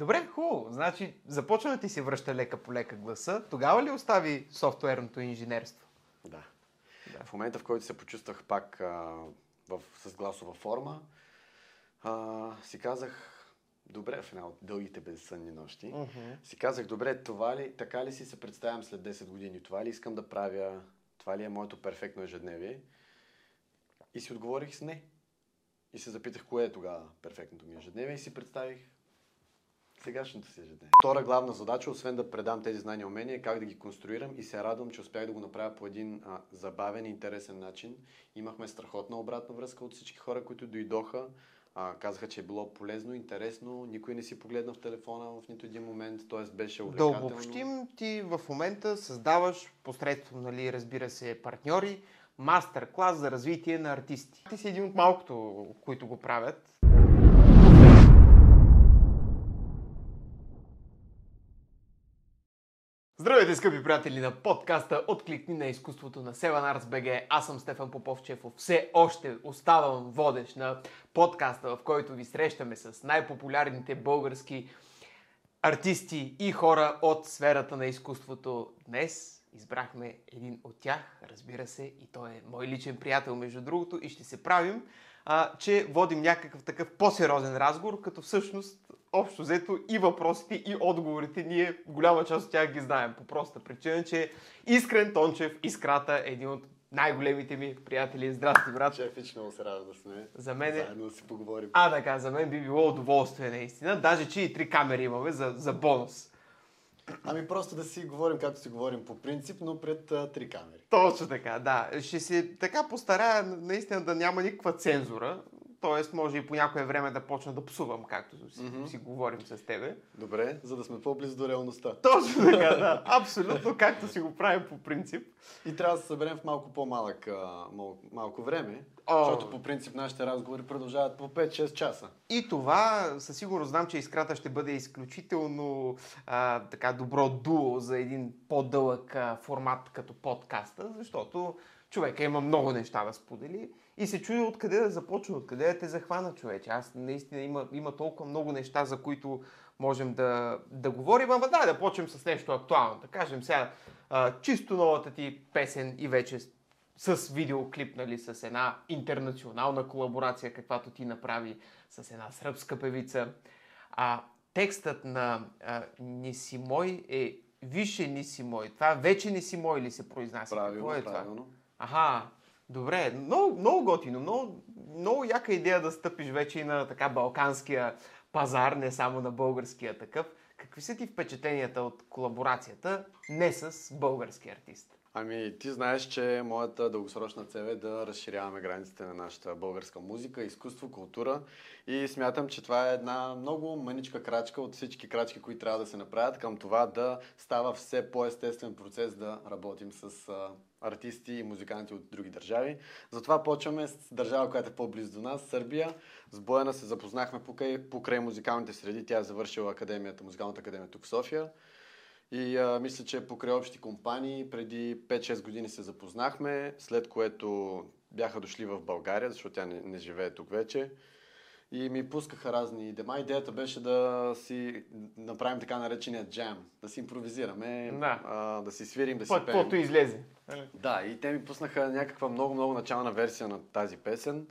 Добре, хубаво. Значи започна да ти се връща лека по лека гласа. Тогава ли остави софтуерното инженерство? Да. да. В момента, в който се почувствах пак а, в, с гласова форма, а, си казах, добре, в една от дългите безсънни нощи, uh-huh. си казах, добре, това ли, така ли си се представям след 10 години? Това ли искам да правя? Това ли е моето перфектно ежедневие? И си отговорих с не. И се запитах, кое е тогава перфектното ми ежедневие и си представих сегашното си ежедневие. Втора главна задача, освен да предам тези знания и умения, е как да ги конструирам и се радвам, че успях да го направя по един а, забавен и интересен начин. Имахме страхотна обратна връзка от всички хора, които дойдоха. А, казаха, че е било полезно, интересно, никой не си погледна в телефона в нито един момент, т.е. беше увлекателно. Да обобщим, ти в момента създаваш посредством, нали, разбира се, партньори, мастер-клас за развитие на артисти. Ти си един от малкото, които го правят. Здравейте, скъпи приятели на подкаста Откликни на изкуството на Seven Arts BG. Аз съм Стефан Поповчев. Все още оставам водещ на подкаста, в който ви срещаме с най-популярните български артисти и хора от сферата на изкуството. Днес избрахме един от тях, разбира се, и той е мой личен приятел, между другото, и ще се правим, а, че водим някакъв такъв по-сериозен разговор, като всъщност общо взето и въпросите, и отговорите, ние голяма част от тях ги знаем. По проста причина, че Искрен Тончев, Искрата, е един от най-големите ми приятели. Здрасти, брат. Шефич, много се радва да сме. За мен е... Заедно да си поговорим. А, така, за мен би било удоволствие, наистина. Даже, че и три камери имаме за, за бонус. Ами просто да си говорим както си говорим по принцип, но пред а, три камери. Точно така, да. Ще се така постарая наистина да няма никаква цензура. Тоест, може и по някое време да почна да псувам, както си, mm-hmm. си говорим с тебе. Добре, за да сме по-близо до реалността. Точно така, да. Абсолютно, както си го правим по принцип. И трябва да се съберем в малко по-малък мал, малко време, О. защото по принцип нашите разговори продължават по 5-6 часа. И това, със сигурност знам, че изкрата ще бъде изключително а, така добро дуо за един по-дълъг а, формат като подкаста, защото човека има много неща да сподели и се чуя откъде да започна, откъде да те захвана човече. Аз наистина има, има толкова много неща, за които можем да, да говорим. Ама да, да почнем с нещо актуално. Да кажем сега, а, чисто новата ти песен и вече с видеоклип, нали, с една интернационална колаборация, каквато ти направи с една сръбска певица. А текстът на а, Не си мой е Више не си мой. Това вече не си мой ли се произнася? Правилно, Какво е правилно. Това? Аха, Добре, много, много готино, много, много яка идея да стъпиш вече и на така балканския пазар, не само на българския такъв. Какви са ти впечатленията от колаборацията не с български артист? Ами, ти знаеш, че моята дългосрочна цел е да разширяваме границите на нашата българска музика, изкуство, култура и смятам, че това е една много мъничка крачка от всички крачки, които трябва да се направят към това да става все по-естествен процес да работим с артисти и музиканти от други държави. Затова почваме с държава, която е по-близо до нас, Сърбия. С Бояна се запознахме покрай, покрай музикалните среди. Тя е завършила академията, музикалната академия тук в София. И а, мисля, че покрай общи компании преди 5-6 години се запознахме, след което бяха дошли в България, защото тя не, не живее тук вече. И ми пускаха разни дема. Идеята беше да си направим така наречения джам, да си импровизираме, да, а, да си свирим, да си пеем. Каквото излезе. Да, и те ми пуснаха някаква много-много начална версия на тази песен.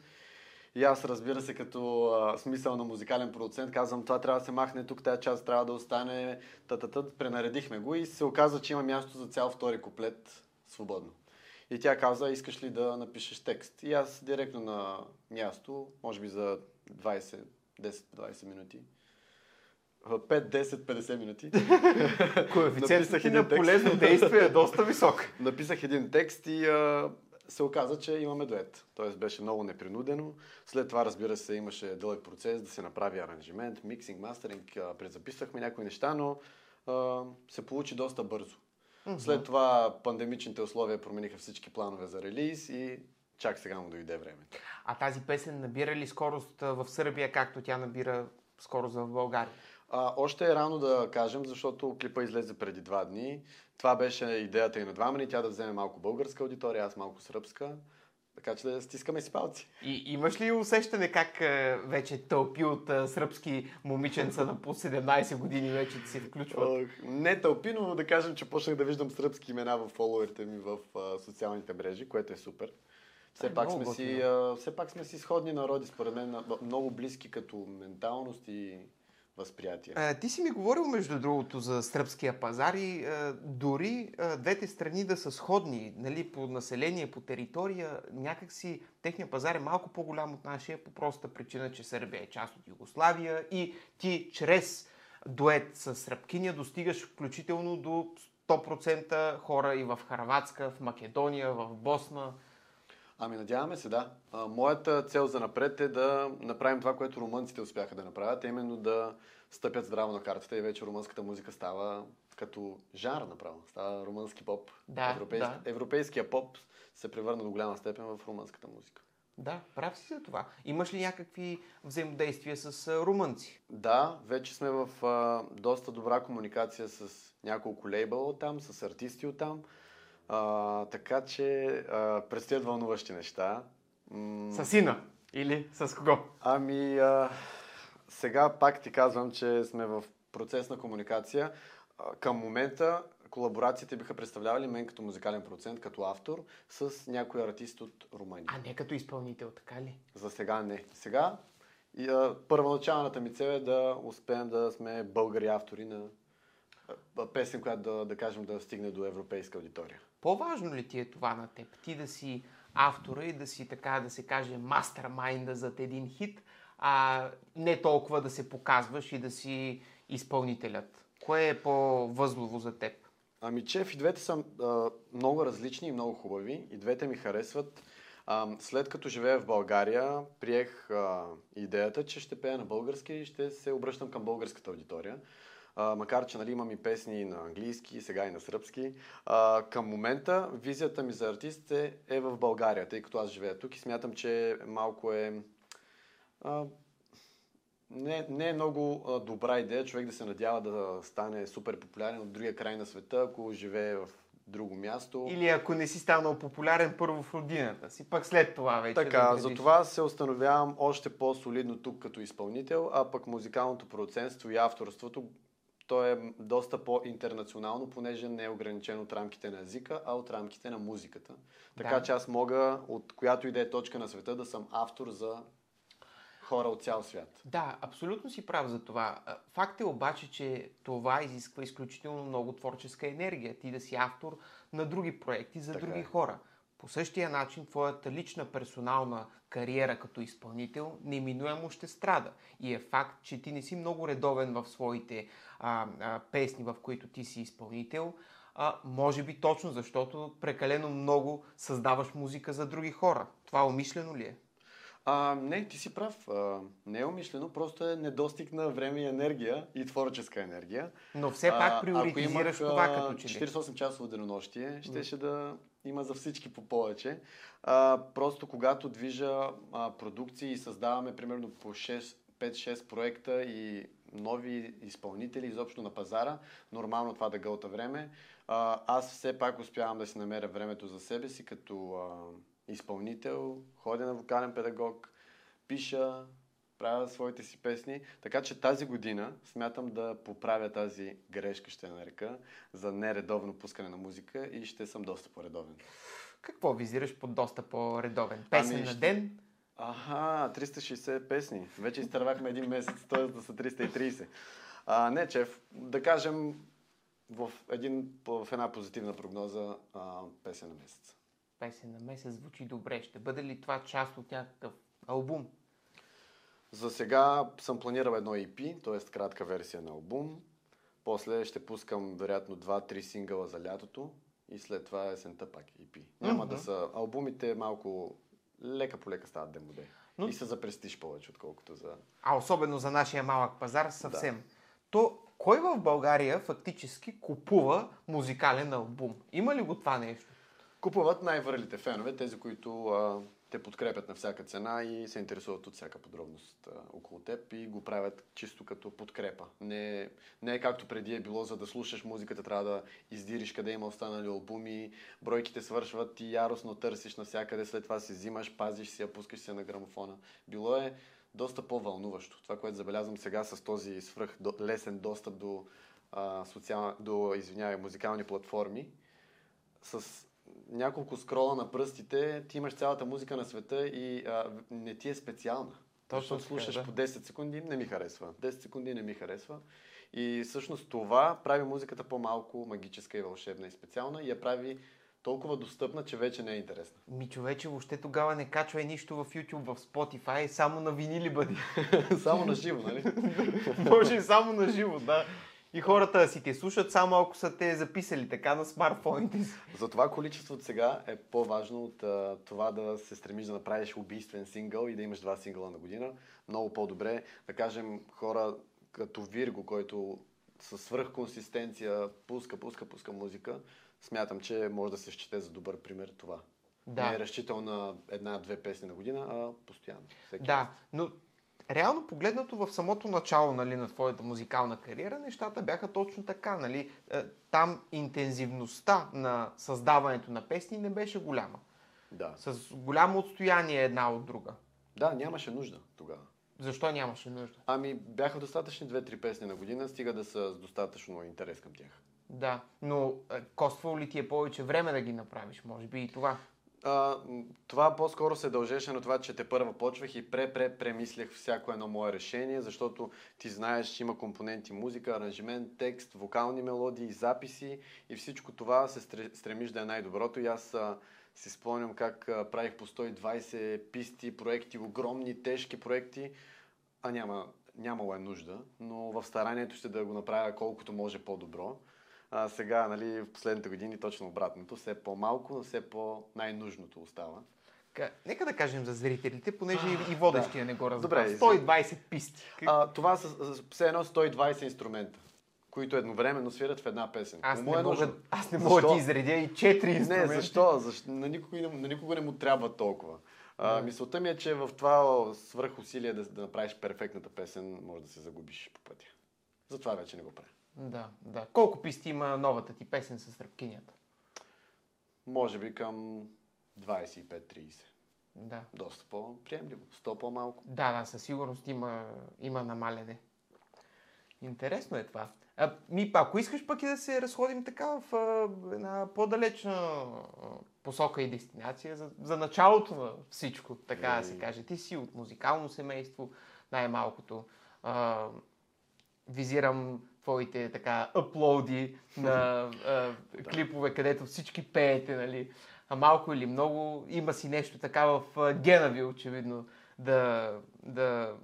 И аз, разбира се, като а, смисъл на музикален продуцент, казвам, това трябва да се махне тук, тази част трябва да остане, та-та-та, пренаредихме го и се оказа, че има място за цял втори куплет свободно. И тя каза, искаш ли да напишеш текст? И аз директно на място, може би за 20, 10-20 минути, 5-10-50 минути. Коефициентът на полезно действие е доста висок. Написах един текст и а, се оказа, че имаме дует. Тоест беше много непринудено. След това, разбира се, имаше дълъг процес да се направи аранжимент, миксинг, мастеринг, презаписахме някои неща, но а, се получи доста бързо. Mm-hmm. След това пандемичните условия промениха всички планове за релиз и чак сега му дойде време. А тази песен набира ли скорост в Сърбия, както тя набира скорост в България? А, още е рано да кажем, защото клипа излезе преди два дни. Това беше идеята и на двама ни, тя да вземе малко българска аудитория, аз малко сръбска. Така че да стискаме си палци. И имаш ли усещане как е, вече тълпи от е, сръбски момиченца на по 17 години вече се включват? Ох, не тълпи, но да кажем, че почнах да виждам сръбски имена в фолуерите ми в а, социалните мрежи, което е супер. Все, Е, пак сме си, а, все пак сме си сходни народи, според мен, много близки като менталност и възприятие. Е, Ти си ми говорил, между другото, за сръбския пазар и е, дори е, двете страни да са сходни, нали, по население, по територия, някакси техния пазар е малко по-голям от нашия по проста причина, че Сърбия е част от Югославия и ти чрез дует с сръбкиня достигаш включително до 100% хора и в Харватска, в Македония, в Босна. Ами надяваме се, да. А, моята цел за напред е да направим това, което румънците успяха да направят, именно да стъпят здраво на картата и вече румънската музика става като жанр направо. Става румънски поп. Да, Европейски, да. Европейския поп се превърна до голяма степен в румънската музика. Да, прав си за това. Имаш ли някакви взаимодействия с а, румънци? Да, вече сме в а, доста добра комуникация с няколко лейбъла там, с артисти от там. А, така че а, предстоят вълнуващи неща. М, С сина? Или с кого? Ами, а, сега пак ти казвам, че сме в процес на комуникация. А, към момента колаборациите биха представлявали мен като музикален процент, като автор, с някой артист от Румъния. А не като изпълнител, така ли? За сега не. Сега и, а, първоначалната ми цел е да успеем да сме българи автори на а, песен, която да, да кажем да стигне до европейска аудитория. По-важно ли ти е това на теб? Ти да си автора и да си, така да се каже, мастермайнда зад един хит, а не толкова да се показваш и да си изпълнителят. Кое е по-възлово за теб? Ами, чеф, и двете са а, много различни и много хубави. И двете ми харесват. А, след като живея в България, приех а, идеята, че ще пея на български и ще се обръщам към българската аудитория. А, макар, че нали, имам и песни на английски, сега и на сръбски. А, към момента визията ми за артист е, в България, тъй като аз живея тук и смятам, че малко е... А, не, не е много а, добра идея човек да се надява да стане супер популярен от другия край на света, ако живее в друго място. Или ако не си станал популярен първо в родината си, пък след това вече. Така, да затова се установявам още по-солидно тук като изпълнител, а пък музикалното продуцентство и авторството, то е доста по-интернационално, понеже не е ограничено от рамките на езика, а от рамките на музиката. Така Да. че аз мога от която и да е точка на света да съм автор за хора от цял свят. Да, абсолютно си прав за това. Факт е обаче, че това изисква изключително много творческа енергия. Ти да си автор на други проекти за Така други е. хора. По същия начин, твоята лична персонална кариера като изпълнител неминуемо ще страда. И е факт, че ти не си много редовен в своите а, а, песни, в които ти си изпълнител. А, може би точно защото прекалено много създаваш музика за други хора. Това умишлено ли е? А, не, ти си прав. А, не е умишлено, просто е недостиг на време и енергия и творческа енергия. Но все пак приоритизираш това като че ли. 48 часово денонощие, щеше да има за всички по повече. А, просто когато движа а, продукции и създаваме примерно по 6, 5-6 проекта и нови изпълнители изобщо на пазара, нормално това да гълта време. А, аз все пак успявам да си намеря времето за себе си като а, изпълнител, ходя на вокален педагог, пиша, правя своите си песни. Така че тази година смятам да поправя тази грешка, ще я нарека, за нередовно пускане на музика и ще съм доста по-редовен. Какво визираш под доста по-редовен? Песен Ами, на ден? Аха, 360 песни. Вече изтървахме един месец, т.е. да са 330. А, не, чеф, да кажем в, един, в една позитивна прогноза а, песен на месец. Песен на месец звучи добре. Ще бъде ли това част от някакъв албум? За сега съм планирал едно EP, т.е. кратка версия на албум. После ще пускам вероятно 2-3 сингъла за лятото и след това есента пак EP. Няма Мгм. да са... Албумите малко лека по лека стават демоде. Но- И са за престиж повече, отколкото за... А особено за нашия малък пазар съвсем. То кой в България фактически купува музикален албум? Има ли го това нещо? Купуват най-върлите фенове, тези, които а, те подкрепят на всяка цена и се интересуват от всяка подробност а, около теб и го правят чисто като подкрепа. Не, не е както преди е било, за да слушаш музиката, трябва да издириш къде има останали албуми, бройките свършват и яростно търсиш навсякъде, след това си взимаш, пазиш си пускаш се на грамофона. Било е доста по-вълнуващо. Това, което забелязвам сега с този свръх лесен достъп до, а, социал... до извинявай, музикални платформи, с няколко скрола на пръстите, ти имаш цялата музика на света и а, не ти е специална. Точно Защото слушаш да. по 10 секунди, не ми харесва. 10 секунди не ми харесва. И всъщност това прави музиката по-малко магическа и вълшебна и специална и я прави толкова достъпна, че вече не е интересна. Ми човече, въобще тогава не качвай нищо в YouTube, в Spotify, само на винили бъди. само на живо, нали? Може и само на живо, да. И хората си те слушат само ако са те записали така на смартфоните си. Затова количеството сега е по-важно от а, това да се стремиш да направиш убийствен сингъл и да имаш два сингъла на година. Много по-добре, да кажем, хора като Вирго, който със свръхконсистенция пуска, пуска, пуска музика, смятам, че може да се счете за добър пример това. Да. Не е разчитал на една-две песни на година, а постоянно. Да, раз. но реално погледнато в самото начало нали, на твоята музикална кариера, нещата бяха точно така. Нали. Е, там интензивността на създаването на песни не беше голяма. Да. С голямо отстояние една от друга. Да, нямаше нужда тогава. Защо нямаше нужда? Ами бяха достатъчни две-три песни на година, стига да са с достатъчно интерес към тях. Да, но е, коствало ли ти е повече време да ги направиш? Може би и това. А, това по-скоро се дължеше на това, че те първа почвах и пре-пре-премислях всяко едно мое решение, защото ти знаеш, има компоненти музика, аранжимент, текст, вокални мелодии, записи и всичко това се стремиш да е най-доброто. И аз а, си спомням как а, правих по 120 писти, проекти, огромни, тежки проекти, а няма, нямало е нужда, но в старанието ще да го направя колкото може по-добро. А сега, нали, в последните години точно обратното. Все по-малко, но все по-най-нужното остава. Ка, нека да кажем за зрителите, понеже а, и водещия да. не го разбира. Добре, 120 писти. А, това са все едно 120 инструмента които едновременно свират в една песен. Аз не, е мога, аз не мога да изредя и 4 инструмента. Не, защо? защо? На, никого, на никого не му трябва толкова. А, мисълта ми е, че в това свръх усилие да, да направиш перфектната песен, може да се загубиш по пътя. Затова вече не го правя. Да, да. Колко писти има новата ти песен с ръбкинята? Може би към 25-30. Да. Доста по-приемливо. 100 по-малко. Да, да, със сигурност има, има намалене. Интересно е това. А, ми, ако искаш пък и да се разходим така в а, една по-далечна посока и дестинация, за, за началото на всичко, така да се каже. Ти си от музикално семейство, най-малкото. А, визирам твоите така аплоди на а, клипове, където всички пеете, нали? А малко или много има си нещо така в гена ви, очевидно, да, да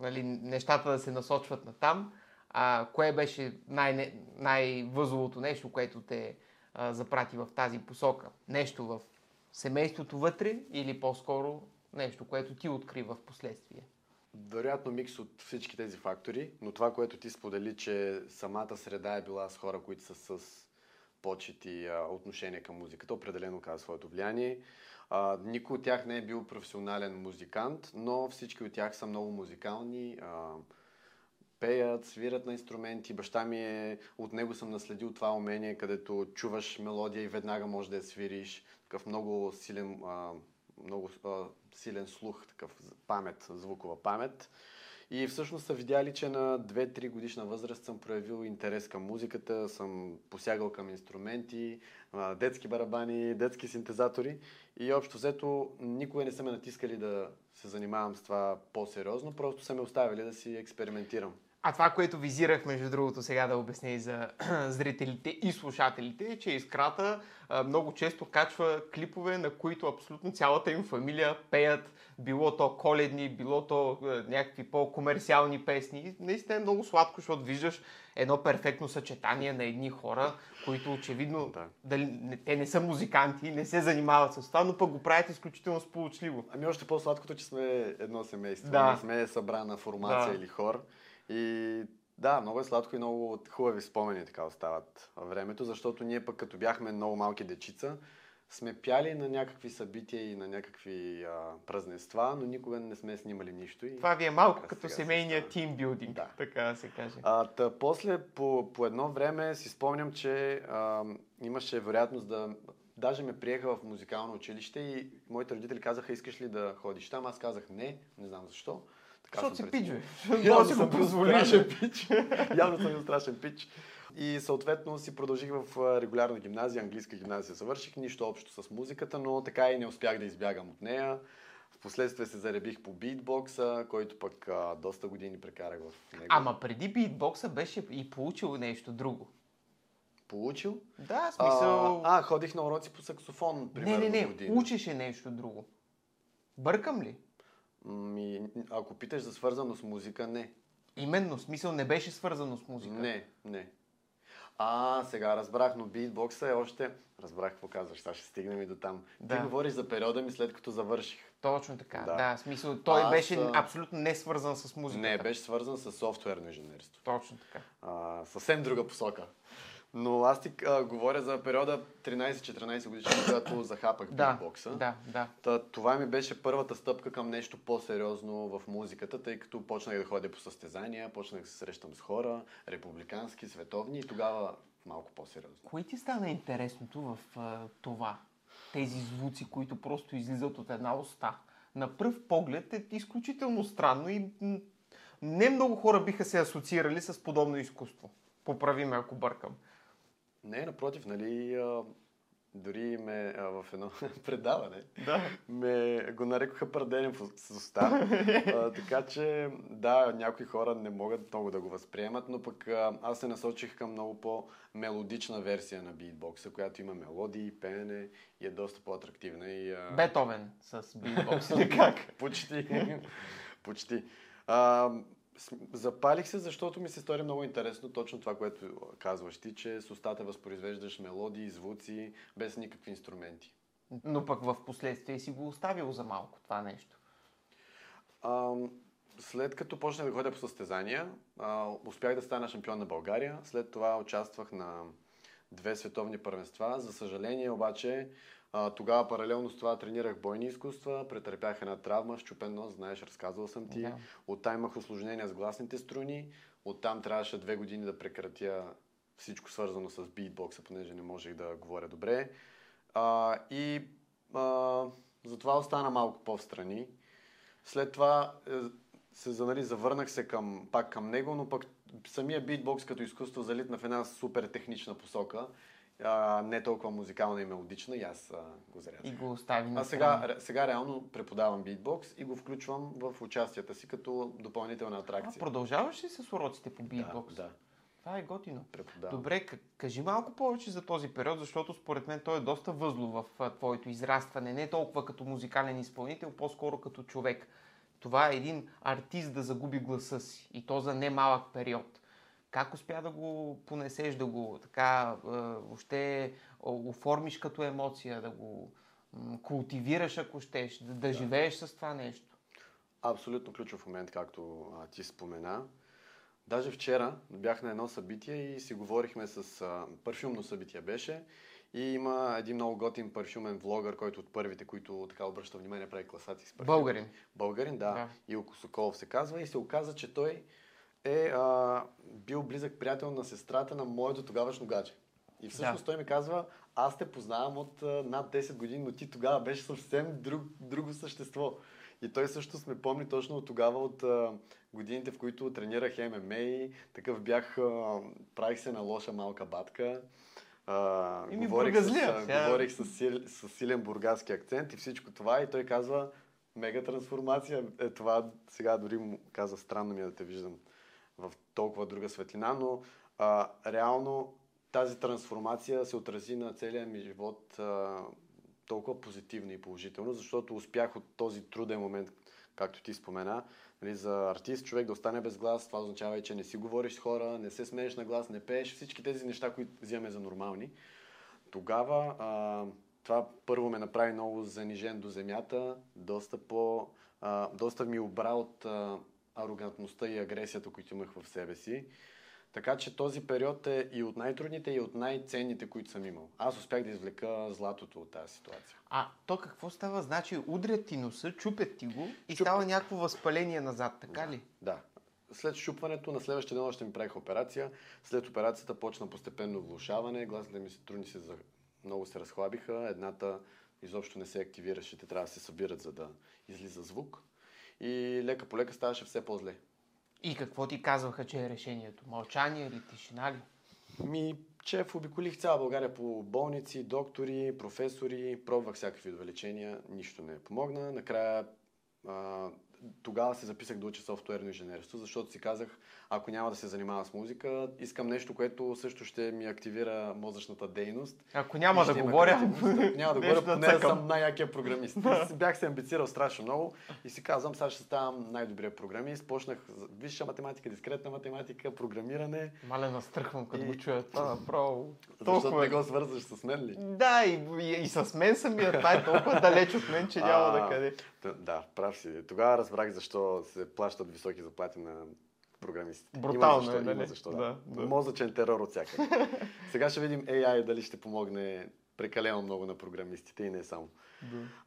нали, нещата да се насочват на там. А кое беше най- най-възловото нещо, което те а, запрати в тази посока? Нещо в семейството вътре или по-скоро нещо, което ти откри в последствие? Вероятно микс от всички тези фактори, но това, което ти сподели, че самата среда е била с хора, които са с почет и отношение към музиката, определено казва своето влияние. А, никой от тях не е бил професионален музикант, но всички от тях са много музикални. А, пеят, свират на инструменти. Баща ми е, от него съм наследил това умение, където чуваш мелодия и веднага можеш да я свириш. Такъв много силен, а, много а, силен слух, такъв памет, звукова памет. И всъщност са видяли, че на 2-3 годишна възраст съм проявил интерес към музиката, съм посягал към инструменти, детски барабани, детски синтезатори и общо взето никога не са ме натискали да се занимавам с това по-сериозно, просто са ме оставили да си експериментирам. А това, което визирах, между другото, сега да обясня и за зрителите и слушателите, е, че Искрата много често качва клипове, на които абсолютно цялата им фамилия пеят, било то коледни, било то някакви по-комерциални песни. Наистина е много сладко, защото виждаш едно перфектно съчетание на едни хора, които очевидно да. дали, те не са музиканти, не се занимават с това, но пък го правят изключително сполучливо. Ами още по-сладкото, че сме едно семейство, да. не сме събрана формация да. или хор. И да, много е сладко и много хубави спомени така остават във времето, защото ние пък като бяхме много малки дечица, сме пяли на някакви събития и на някакви а, празненства, но никога не сме снимали нищо. И... Това ви е малко Така като се семейния става. тимбилдинг, Да. така да се каже. А, та, после по, по едно време си спомням, че а, имаше вероятност да... Даже ме приеха в музикално училище и моите родители казаха, искаш ли да ходиш там? Аз казах не, не знам защо. Така Защото си пич, бе. Явно си го позволиш. Явно съм бил страшен пич. И съответно си продължих в регулярна гимназия, английска гимназия завърших, нищо общо с музиката, но така и не успях да избягам от нея. Впоследствие се заребих по битбокса, който пък а, доста години прекарах в него. Ама преди битбокса беше и получил нещо друго. Получил? Да, смисъл... А, а, ходих на уроци по саксофон, не, примерно не, не, година. учеше нещо друго. Бъркам ли? Ми, ако питаш за свързано с музика, не. Именно, смисъл не беше свързано с музика. Не, не. А, сега разбрах, но битбокса е още... Разбрах какво казваш, сега ще стигнем и до там. Да. Ти говориш за периода ми след като завърших. Точно така, да. Да. смисъл, той Аз, беше абсолютно не свързан с музиката. Не, беше свързан с софтуерно инженерство. Точно така. А, съвсем друга посока. Но аз ти а, говоря за периода 13-14 годишна, когато захапах Да, битбокса. да, да. Та, това ми беше първата стъпка към нещо по-сериозно в музиката, тъй като почнах да ходя по състезания, почнах да се срещам с хора, републикански, световни и тогава малко по-сериозно. Кое ти стана интересното в а, това? Тези звуци, които просто излизат от една уста. На пръв поглед е изключително странно и не много хора биха се асоциирали с подобно изкуство. Поправи ме, ако бъркам. Не, напротив, нали, а, дори ме а, в едно предаване Да. ме го нарекоха пърденен в- с уста. а, така че, да, някои хора не могат много да го възприемат, но пък а, аз се насочих към много по-мелодична версия на битбокса, която има мелодии, пеене и е доста по-атрактивна. И, а, Бетовен с битбокс или как? Почти. Почти. А, запалих се, защото ми се стори много интересно точно това, което казваш ти, че с устата възпроизвеждаш мелодии, звуци, без никакви инструменти. Но пък в последствие си го оставил за малко това нещо. А, след като почнах да ходя по състезания, а, успях да стана шампион на България. След това участвах на две световни първенства. За съжаление обаче, а, тогава паралелно с това тренирах бойни изкуства, претърпях една травма, щупен нос, знаеш, разказвал съм ти. Да. Оттам имах осложнения с гласните струни. Оттам трябваше две години да прекратя всичко свързано с битбокса, понеже не можех да говоря добре. А, и а, затова остана малко по-встрани. След това е, се нали, завърнах се към, пак към него, но пък самия битбокс като изкуство залитна в една супер технична посока, а, не толкова музикална и мелодична и аз а, го зарязах. И го остави на А сега, сега реално преподавам битбокс и го включвам в участията си като допълнителна А, атракция. продължаваш ли с уроците по битбокс? Да, да, Това е готино. преподавам. Добре, кажи малко повече за този период, защото според мен той е доста възлов в а, твоето израстване. Не толкова като музикален изпълнител, по-скоро като човек. Това е един артист да загуби гласа си и то за немалък период. Как успя да го понесеш, да го така въобще оформиш като емоция, да го култивираш, ако щеш, да, да живееш с това нещо? Абсолютно ключов момент, както а, ти спомена. Даже вчера бях на едно събитие и си говорихме с... А, парфюмно събитие беше. И има един много готин парфюмен влогър, който от първите, които така обръща внимание, прави класации с парфюм. Българин. Българин, да. Да. Илко Соколов се казва. И се оказа, че той е а, бил близък приятел на сестрата на моето тогавашно гадже. И всъщност Да. той ми казва, аз те познавам от а, над 10 години, но ти тогава беше съвсем друг, друго същество. И той също ме помни точно от тогава, от а, годините, в които тренирах ММА, такъв бях, а, правих се на лоша малка батка. А, И ми говорих, с, а, сега. говорих с, сил, с силен бургаски акцент и всичко това. И той казва, мега трансформация. Е, това сега дори му каза, странно ми е да те виждам в толкова друга светлина, но а, реално тази трансформация се отрази на целия ми живот а, толкова позитивно и положително, защото успях от този труден момент, както ти спомена, нали, за артист човек да остане без глас, това означава и, че не си говориш с хора, не се смееш на глас, не пееш, всички тези неща, които взимаме за нормални. Тогава а, това първо ме направи много занижен до земята, доста по... А, доста ми обра от а, арогантността и агресията, които имах в себе си. Така че този период е и от най-трудните, и от най-ценните, които съм имал. Аз успях да извлека златото от тази ситуация. А то какво става? Значи удрят ти носа, чупят ти го и Чуп- става някакво възпаление назад, така ли? Да. След щупването, на следващия ден още ми правих операция. След операцията почна постепенно влушаване, гласите ми се трудни се, за... много се разхлабиха. Едната изобщо не се активираше, те трябва да се събират, за да излиза звук. И лека по лека ставаше все по-зле. И какво ти казваха, че е решението? Мълчание или тишина ли? Ми, че обиколих цяла България по болници, доктори, професори, пробвах всякакви лечения, нищо не помогна. Накрая а, тогава се записах да уча софтуерно инженерство, защото си казах, ако няма да се занимава с музика, искам нещо, което също ще ми активира мозъчната дейност. Ако няма да говоря, няма да говоря, поне да съм най-якия програмист. Бях се амбицирал страшно много и си казвам, сега ще ставам най-добрия програмист. Почнах висша математика, дискретна математика, програмиране. Мале настръхвам, като И- го чуя това направо. Защото не го свързваш с мен ли? Да, и, и, и с мен самия. Това е толкова далеч от мен, че няма да къде. Да, прав си. Тогава разбрах защо се плащат високи заплати на програмистите. Брутално има е, защо, нали? Има защо, да. Да, да. Мозъчен терор от всякъде. Сега ще видим AI дали ще помогне прекалено много на програмистите и не само.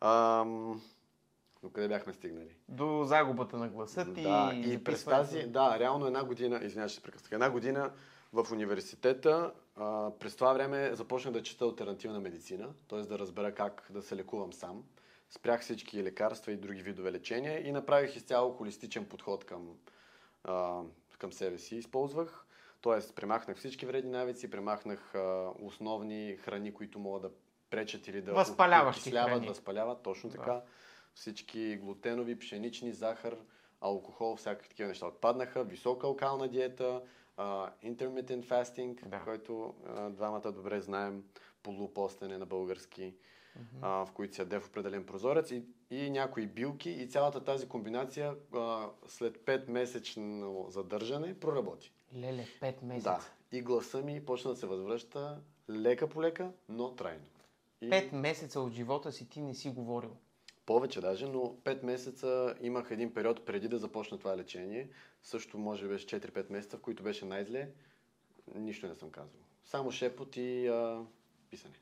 Ам, до къде бяхме стигнали? До загубата на гласа ти да, и през записването. тази, да, реално една година, извинявай, ще прекъснах, една година в университета, а, през това време започнах да чета альтернативна медицина, т.е. да разбера как да се лекувам сам. Спрях всички лекарства и други видове лечения и направих изцяло холистичен подход към, а, към себе си. Използвах, т.е. премахнах всички вредни навици, премахнах а, основни храни, които могат да пречат или да Възпаляващи храни. възпаляват, точно Да. така. Всички глутенови, пшенични, захар, алкохол, всякакви такива неща отпаднаха. Висока алкална диета, а, intermittent fasting, Да. който а, двамата добре знаем, полупостене на български, а, в които се яде в определен прозорец и, и някои билки и цялата тази комбинация а, след 5 месечно задържане проработи. Леле, 5 месеца. Да. И гласа ми почна да се възвръща лека по лека, но трайно. И... 5 месеца от живота си ти не си говорил. Повече даже, но 5 месеца имах един период преди да започна това лечение. Също може беше 4-5 месеца, в които беше най-зле. Нищо не съм казвал. Само шепот и а, писане.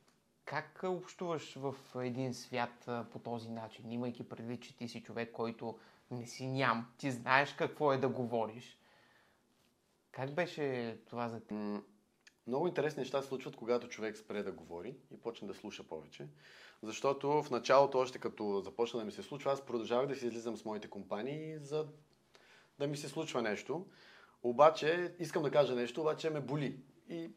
Как общуваш в един свят по този начин, имайки предвид, че ти си човек, който не си ням, ти знаеш какво е да говориш. Как беше това за теб? Много интересни неща случват, когато човек спре да говори и почне да слуша повече. Защото в началото, още като започна да ми се случва, аз продължавах да си излизам с моите компании, за да ми се случва нещо. Обаче, искам да кажа нещо, обаче ме боли. И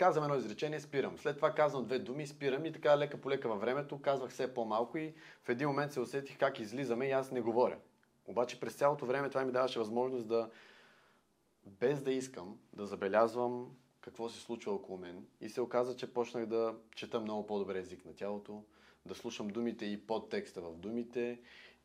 казвам едно изречение, спирам. След това казвам две думи, спирам и така лека по лека във времето казвах все по-малко и в един момент се усетих как излизаме и аз не говоря. Обаче през цялото време това ми даваше възможност да, без да искам, да забелязвам какво се случва около мен. И се оказа, че почнах да чета много по-добре език на тялото, да слушам думите и подтекста в думите.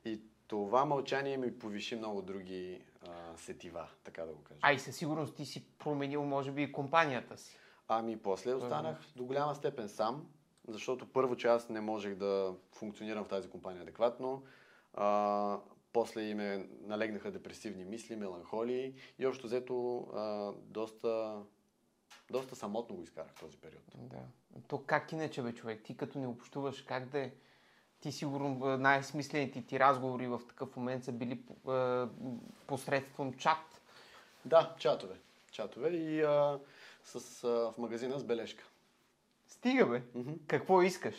И това мълчание ми повиши много други а, сетива, така да го кажа. Ай, със сигурност ти си променил, може би, и компанията си. Ами после останах до голяма степен сам, защото първо, че аз не можех да функционирам в тази компания адекватно. А, после и ме налегнаха депресивни мисли, меланхолии и общо взето а, доста, доста самотно го изкарах този период. Да. То как иначе, бе, човек? Ти като не общуваш, как да е? Ти сигурно най-смислените ти разговори в такъв момент са били посредством чат. Да, чатове. Чатове и а, с, а, в магазина с бележка. Стига, бе. Мгм. Какво искаш?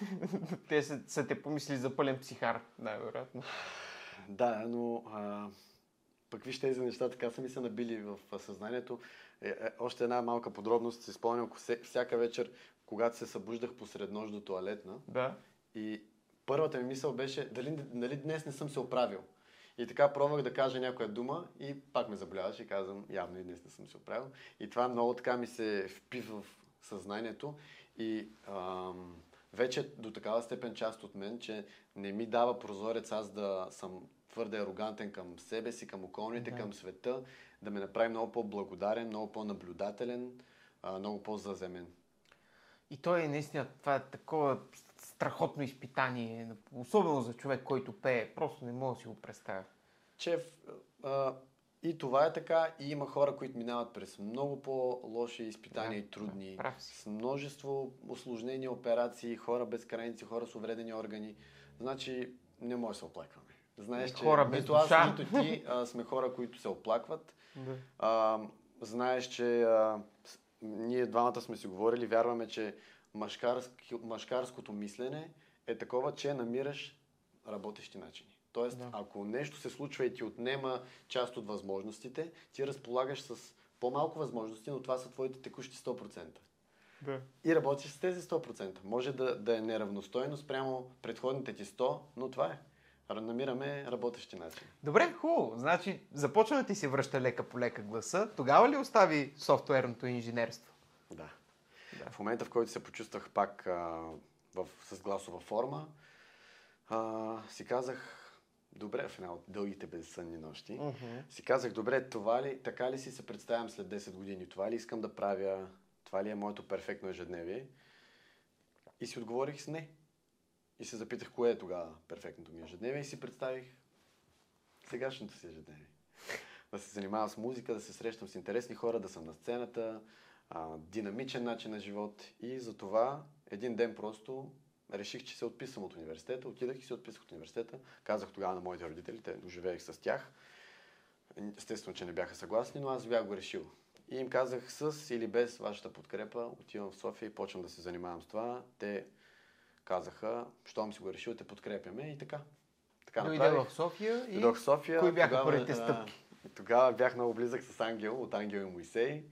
Те са, са те помисли за пълен психар, най-вероятно. Да, но а, пък виж тези неща, така са ми се набили в съзнанието. Е, е, още една малка подробност, си спомням, всяка вечер, когато се събуждах посред нощ до туалетна, Да. и първата ми мисъл беше, дали, дали днес не съм се оправил. И така пробвах да кажа някоя дума и пак ме заболяваше и казвам, явно и днес не съм се оправил. И това много така ми се впива в съзнанието и ам, вече до такава степен част от мен, че не ми дава прозорец аз да съм твърде арогантен към себе си, към околните, Да. към света, да ме направи много по-благодарен, много по-наблюдателен, много по-заземен. И той е наистина, това е такова страхотно изпитание, особено за човек, който пее. Просто не мога да си го представя. че а, И това е така. И има хора, които минават през много по-лоши изпитания Да, и трудни. да, с множество осложнени операции, хора без крайници, хора с увредени органи. Значи не може да се оплакваме. Знаеш, че Хора без нито аз, нито ти а, сме хора, които се оплакват. Да. А, знаеш, че а, ние двамата сме си говорили, вярваме, че мъжкарски, мъжкарското мислене е такова, че намираш работещи начини. Тоест, Да. ако нещо се случва и ти отнема част от възможностите, ти разполагаш с по-малко възможности, но това са твоите текущи 100%. Да. И работиш с тези 100%. Може да, да е неравностойно спрямо предходните ти 100, но това е. Намираме работещи начини. Добре, хубаво. Значи започва да ти се връща лека по лека гласа. Тогава ли остави софтуерното инженерство? Да. Да. В момента, в който се почувствах пак а, в, с гласова форма, а, си казах, добре, в една от дългите безсънни нощи, си казах, добре, това ли, така ли си се представям след 10 години? Това ли искам да правя? Това ли е моето перфектно ежедневие? И си отговорих с не. И се запитах, кое е тогава перфектното ми ежедневие и си представих сегашното си ежедневие. Да се занимавам с музика, да се срещам с интересни хора, да съм на сцената, а, динамичен начин на живот. И за това един ден просто реших, че се отписвам от университета. Отидах и се отписах от университета. Казах тогава на моите родители, те живеех с тях. Естествено, че не бяха съгласни, но аз бях го решил. И им казах с или без вашата подкрепа, отивам в София и почвам да се занимавам с това. Те казаха, щом си го решил, те подкрепяме и така. Така Дойде направих. в София и... Дойдох в София. кои бяха тогава, първите стъпки? Тогава бях много близък с Ангел, от Ангел и Моисей.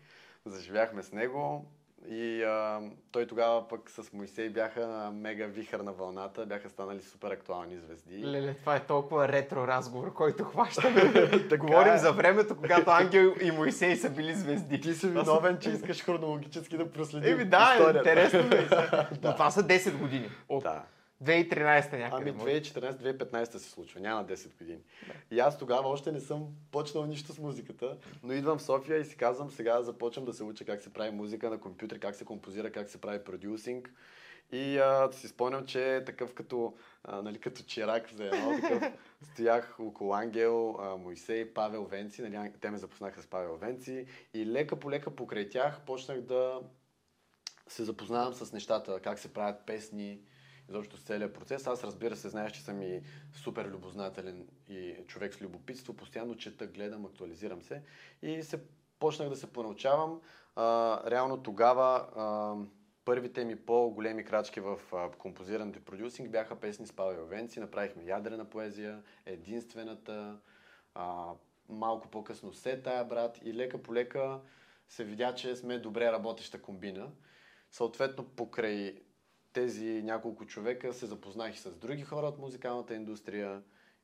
Заживяхме с него. И а, той тогава пък с Моисей бяха на мега вихър на вълната, бяха станали супер актуални звезди. Леле, това е толкова ретро разговор, който хващаме. Така Говорим е. за времето, когато Ангел и Моисей са били звезди. Ти си виновен, че искаш хронологически да проследим Еми да, историята. интересно ми е. Но това са 10 години. От Да. 2013 някъде. Ами може. 2014-2015 се случва, няма 10 години. И аз тогава още не съм почнал нищо с музиката, но идвам в София и си казвам, сега започвам да се уча как се прави музика на компютър, как се композира, как се прави продюсинг. И а, си спомням, че такъв като, а, нали, като чирак за едно, такъв стоях около Ангел, а, Моисей, Павел Венци, нали, те ме запознаха с Павел Венци и лека по лека покрай тях почнах да се запознавам с нещата, как се правят песни, изобщо с целият процес. Аз разбира се, знаеш, че съм и супер любознателен и човек с любопитство. Постоянно чета, гледам, актуализирам се и се почнах да се понаучавам. А, реално тогава а, първите ми по-големи крачки в а, композирането и продюсинг бяха песни с Павел Венци. Направихме ядрена поезия, единствената, а, малко по-късно се тая брат и лека по лека се видя, че сме добре работеща комбина. Съответно, покрай тези няколко човека се запознах и с други хора от музикалната индустрия.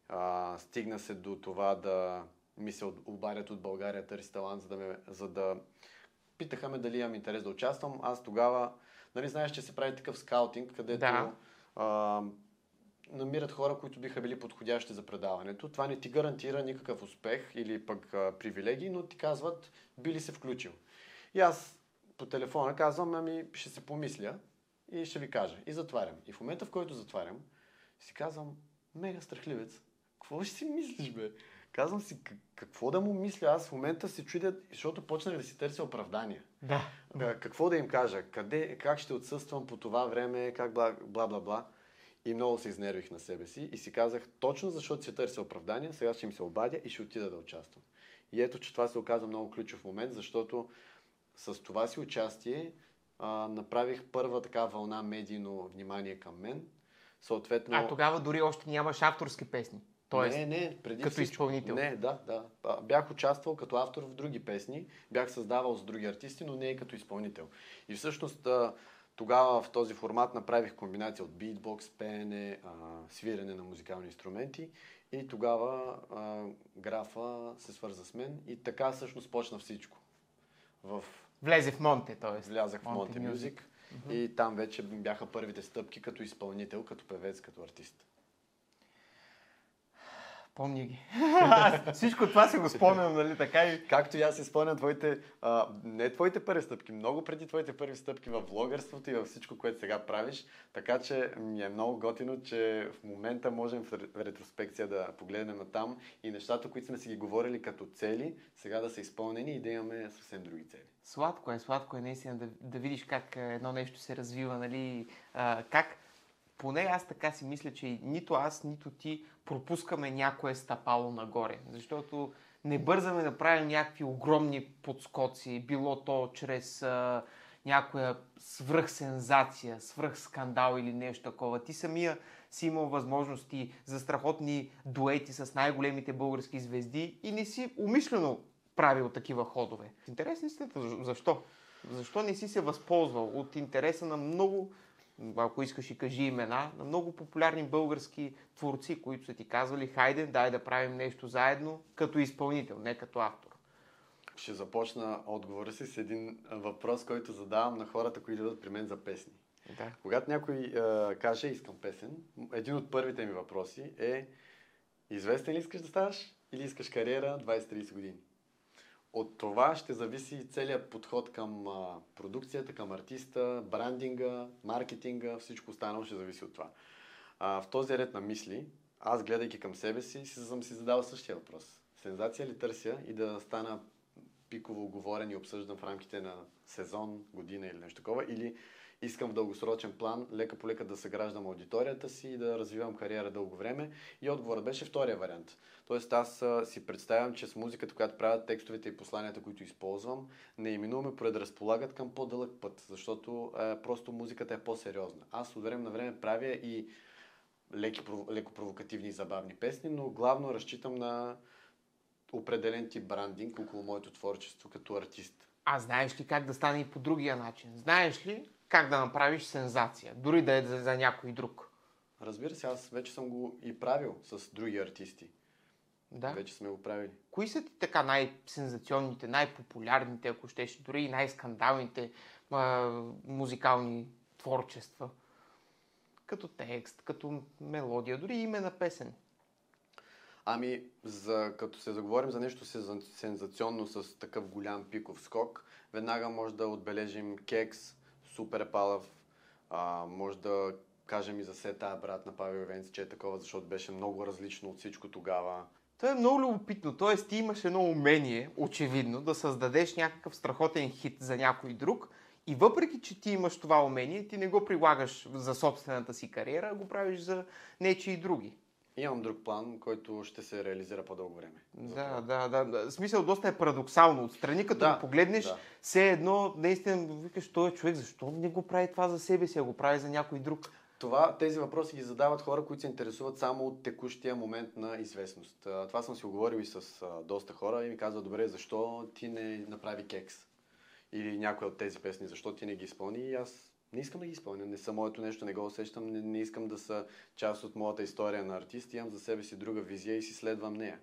А, стигна се до това да ми се обадят от България търси талант, за да, ме, за да питаха ме дали имам интерес да участвам. Аз тогава, нали знаеш, че се прави такъв скаутинг, където Да. а, намират хора, които биха били подходящи за предаването. Това не ти гарантира никакъв успех или пък а, привилегии, но ти казват, би ли се включил. И аз по телефона казвам, ами ще се помисля и ще ви кажа. И затварям. И в момента, в който затварям, си казвам, мега страхливец. Какво ще си мислиш, бе? Казвам си, «Как- какво да му мисля? Аз в момента се чудя, защото почнах да си търся оправдания. Да. Какво да им кажа? Къде, как ще отсъствам по това време? Как бла, бла, бла, бла. И много се изнервих на себе си и си казах, точно защото си търся оправдания, сега ще им се обадя и ще отида да участвам. И ето, че това се оказа много ключов момент, защото с това си участие а, направих първа така вълна медийно внимание към мен. Съответно, А тогава дори още нямаш авторски песни. Тоест, не, не, преди като всичко. изпълнител. Не, да, да. Бях участвал като автор в други песни, бях създавал с други артисти, но не и като изпълнител. И всъщност тогава в този формат направих комбинация от битбокс, пеене, свирене на музикални инструменти и тогава графа се свърза с мен и така всъщност почна всичко. В влезе в Монте, т.е. Влязах в Monte Music и там вече бяха първите стъпки като изпълнител, като певец, като артист. Помня ги. Всичко това си го спомням, нали така и... Както и аз си спомням твоите, а, не твоите първи стъпки, много преди твоите първи стъпки в блогърството и във всичко, което сега правиш. Така че ми е много готино, че в момента можем в ретроспекция да погледнем на там и нещата, които сме си ги говорили като цели, сега да са изпълнени и да имаме съвсем други цели. Сладко е, сладко е наистина да, да видиш как едно нещо се развива, нали, а, как поне аз така си мисля, че нито аз, нито ти пропускаме някое стъпало нагоре. Защото не бързаме да правим някакви огромни подскоци, било то чрез а, някоя свръхсензация, свръхскандал или нещо такова. Ти самия си имал възможности за страхотни дуети с най-големите български звезди и не си умишлено правил такива ходове. Интересни сте, защо? Защо не си се възползвал от интереса на много ако искаш и кажи имена, на много популярни български творци, които са ти казвали, хайде, дай да правим нещо заедно, като изпълнител, не като автор. Ще започна отговора си с един въпрос, който задавам на хората, които идват при мен за песни. Да. Когато някой е, каже искам песен, един от първите ми въпроси е известен ли искаш да ставаш или искаш кариера 20-30 години? От това ще зависи целият подход към а, продукцията, към артиста, брандинга, маркетинга, всичко останало ще зависи от това. А, в този ред на мисли, аз гледайки към себе си, си съм си задал същия въпрос. Сензация ли търся и да стана пиково говорен и обсъждан в рамките на сезон, година или нещо такова, или искам в дългосрочен план лека по лека да съграждам аудиторията си и да развивам кариера дълго време. И отговорът беше втория вариант. Тоест аз си представям, че с музиката, която правят текстовете и посланията, които използвам, неименуваме предразполагат към по-дълъг път, защото а, просто музиката е по-сериозна. Аз от време на време правя и леки, леко провокативни и забавни песни, но главно разчитам на определен тип брандинг около моето творчество като артист. А знаеш ли как да стане и по другия начин? Знаеш ли как да направиш сензация, дори да е за, за някой друг? Разбира се, аз вече съм го и правил с други артисти. Да. Вече сме го правили. Кои са ти така най-сензационните, най-популярните, ако щеш, дори и най-скандалните а, музикални творчества? Като текст, като мелодия, дори име на песен. Ами, за, като се заговорим за нещо сензационно с такъв голям пиков скок, веднага може да отбележим Кекс, Супер Палав, а, може да кажем и за Сета, брат на Павел Венц, че е такова, защото беше много различно от всичко тогава. Това е много любопитно. Тоест, ти имаш едно умение, очевидно, да създадеш някакъв страхотен хит за някой друг и въпреки, че ти имаш това умение, ти не го прилагаш за собствената си кариера, а го правиш за нечи и други. Имам друг план, който ще се реализира по-дълго време. Да, да, да, да. Смисъл доста е парадоксално. Отстрани, като да, го погледнеш, да. все едно, наистина, викаш, този човек, защо не го прави това за себе си, а го прави за някой друг? Това, тези въпроси ги задават хора, които се интересуват само от текущия момент на известност. Това съм си оговорил и с доста хора и ми казват, добре, защо ти не направи кекс? Или някоя от тези песни, защо ти не ги изпълни? И аз не искам да ги изпълня. Не са моето нещо, не го усещам. Не, не искам да са част от моята история на артист. Имам за себе си друга визия и си следвам нея.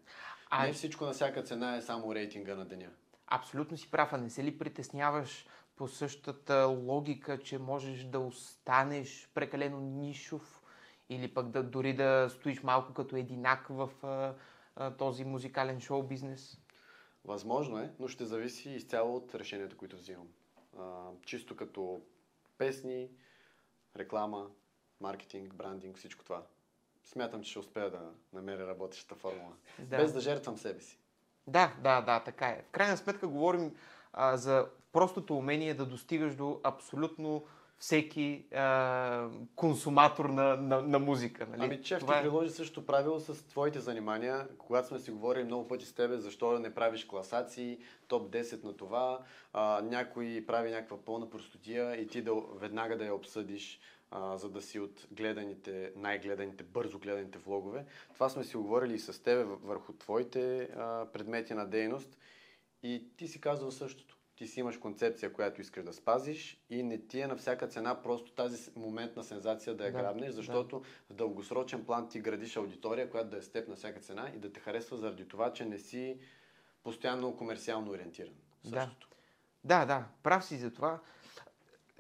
А... Не всичко на всяка цена е само рейтинга на деня. Абсолютно си прав. А не се ли притесняваш по същата логика, че можеш да останеш прекалено нишов или пък да, дори да стоиш малко като единак в а, а, този музикален шоу бизнес? Възможно е, но ще зависи изцяло от решението, които взимам. А, чисто като песни, реклама, маркетинг, брандинг, всичко това. Смятам, че ще успея да намеря работещата формула. Да. Без да жертвам себе си. Да, да, да, така е. В крайна сметка говорим а, за простото умение да достигаш до абсолютно всеки а, консуматор на, на, на музика. Нали? Ами, че Това... ти приложи също правило с твоите занимания, когато сме си говорили много пъти с тебе, защо не правиш класации, топ 10 на това, а, някой прави някаква пълна простотия и ти да, веднага да я обсъдиш, а, за да си от гледаните, най-гледаните, бързо гледаните влогове. Това сме си говорили и с тебе върху твоите а, предмети на дейност и ти си казал същото ти си имаш концепция, която искаш да спазиш и не ти е на всяка цена просто тази моментна сензация да я да, грабнеш, защото да. в дългосрочен план ти градиш аудитория, която да е с теб на всяка цена и да те харесва заради това, че не си постоянно комерциално ориентиран. Същото. Да. да, да, прав си за това.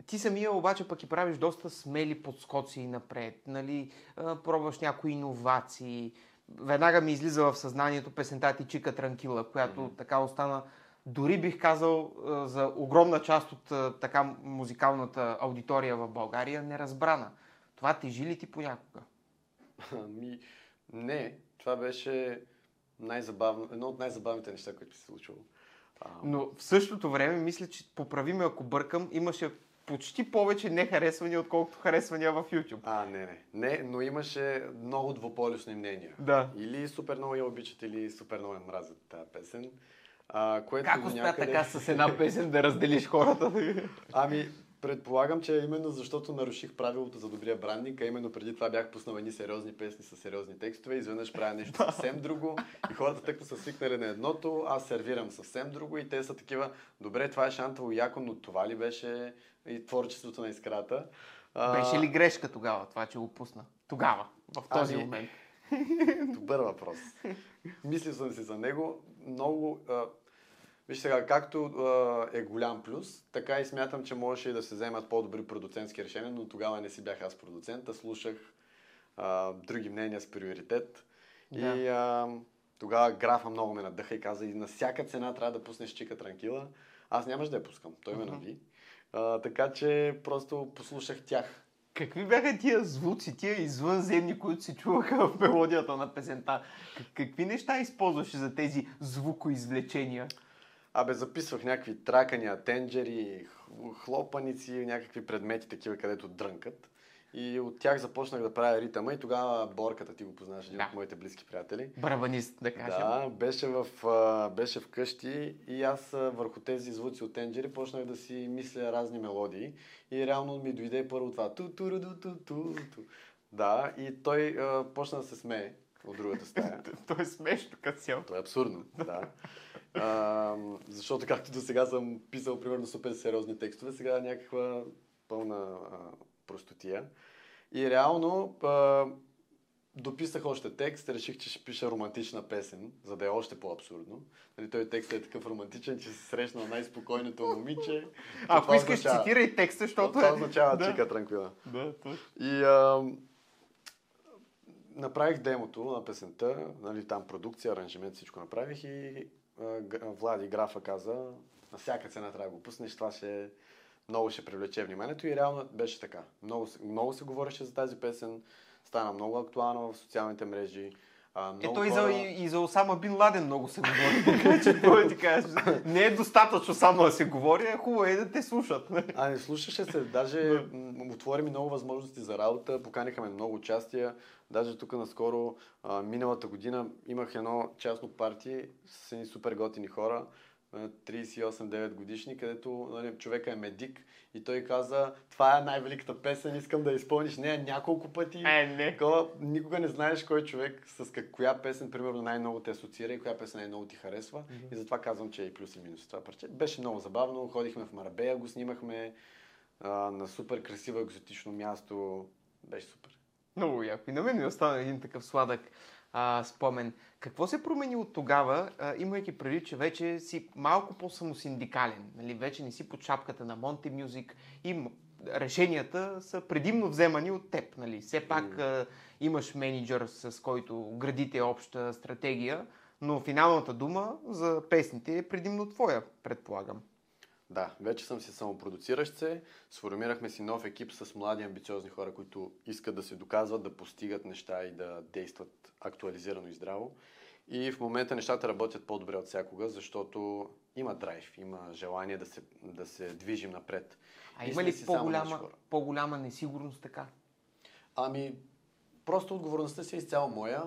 Ти самия обаче пък и правиш доста смели подскоци напред, нали? Пробваш някои иновации, веднага ми излиза в съзнанието песента ти Чика Транкила, която Мгм. така остана, дори бих казал, за огромна част от така музикалната аудитория в България неразбрана. Това тежи ли ти понякога? Ами, не, това беше най-забавно, едно от най-забавните неща, които се случило. А, Но в същото време, мисля, че поправиме ако бъркам, имаше почти повече нехаресвания, отколкото харесвания в YouTube. а, не, не. Не, но имаше много двуполюсни мнения. Да. Или супер много я обичат, или супер много я мразят тази песен. А, което Как успя някъде... така с една песен да разделиш хората? Ами, предполагам, че именно защото наруших правилото за добрия брандинг, а именно преди това бях пуснал едни сериозни песни с сериозни текстове, изведнъж правя нещо съвсем друго и хората тъкмо са свикнали на едното, аз сервирам съвсем друго и те са такива, добре, това е шантово яко, но това ли беше и творчеството на искрата? Беше ли грешка тогава, това, че го пусна? Тогава, в този Ами, момент. Добър въпрос. Мислил съм си за него. Много. Виж сега, както е голям плюс, така и смятам, че можеше и да се вземат по-добри продуцентски решения, но тогава не си бях аз продуцент, а слушах а, други мнения с приоритет. Да. И а, тогава графа много ме надъха и каза, и на всяка цена трябва да пуснеш чика транкила. Аз нямаш да я пускам, той ме нави. А, така че просто послушах тях. Какви бяха тия звуци, тия извънземни, които се чуваха в мелодията на песента? Как- Какви неща използваше за тези звукоизвлечения? Абе, записвах някакви тракания, тенджери, хлопаници, някакви предмети такива, където дрънкат. И от тях започнах да правя ритъма и тогава Борката, ти го познаваш, един Да. от моите близки приятели. Барабанист, да кажем. Да, беше, в, беше вкъщи и аз върху тези звуци от тенджери почнах да си мисля разни мелодии и реално ми дойде първо това ту ту ту ту ту ту Да, и той а, почна да се смее от другата стая. То е смешно като цяло. То е абсурдно, да. А, защото както до сега съм писал примерно супер сериозни текстове, сега е някаква пълна а, простотия. И реално а, дописах още текст, реших, че ще пиша романтична песен, за да е още по-абсурдно. Нали, той текст е такъв романтичен, че се срещна най-спокойното момиче. Ако Това искаш, означава- цитирай текста, защото Това е... означава да. чика транквила. Да, точно. И а, направих демото на песента, нали, там продукция, аранжимент, всичко направих и а, Влади Графа каза, на всяка цена трябва да го пуснеш, това ще много ще привлече вниманието и реално беше така. Много, много се говореше за тази песен, стана много актуална в социалните мрежи. А, много Ето и, за, и, и за Осама Бин Ладен много се говори. Така че, какво ти кажеш? Не е достатъчно само да се говори, а хубаво е да те слушат. А, не слушаше се. Даже отвори ми много възможности за работа. Поканиха ме много участия. Даже тук наскоро, а, миналата година, имах едно частно парти с едни супер готини хора. А, 38-9 годишни, където нали, човека е медик и той каза, това е най-великата песен, искам да изпълниш нея няколко пъти. Е, не. Такова, никога не знаеш кой човек с как, коя песен, примерно, най-много те асоциира и коя песен най-много ти харесва. И затова казвам, че е и плюс и минус това парче. Беше много забавно. Ходихме в Марабея, го снимахме а, на супер красиво екзотично място. Беше супер. Много яко. И на мен ми остана един такъв сладък а, спомен. Какво се промени от тогава, а, имайки преди, че вече си малко по-самосиндикален? Нали? Вече не си под шапката на Monty Music и решенията са предимно вземани от теб. Нали? Все пак а, имаш менеджер, с който градите обща стратегия, но финалната дума за песните е предимно твоя, предполагам. Да, вече съм си самопродуциращ се. Сформирахме си нов екип с млади амбициозни хора, които искат да се доказват, да постигат неща и да действат актуализирано и здраво. И в момента нещата работят по-добре от всякога, защото има драйв, има желание да се, да се движим напред. А има ли по-голяма, по-голяма несигурност така? Ами, просто отговорността си е изцяло моя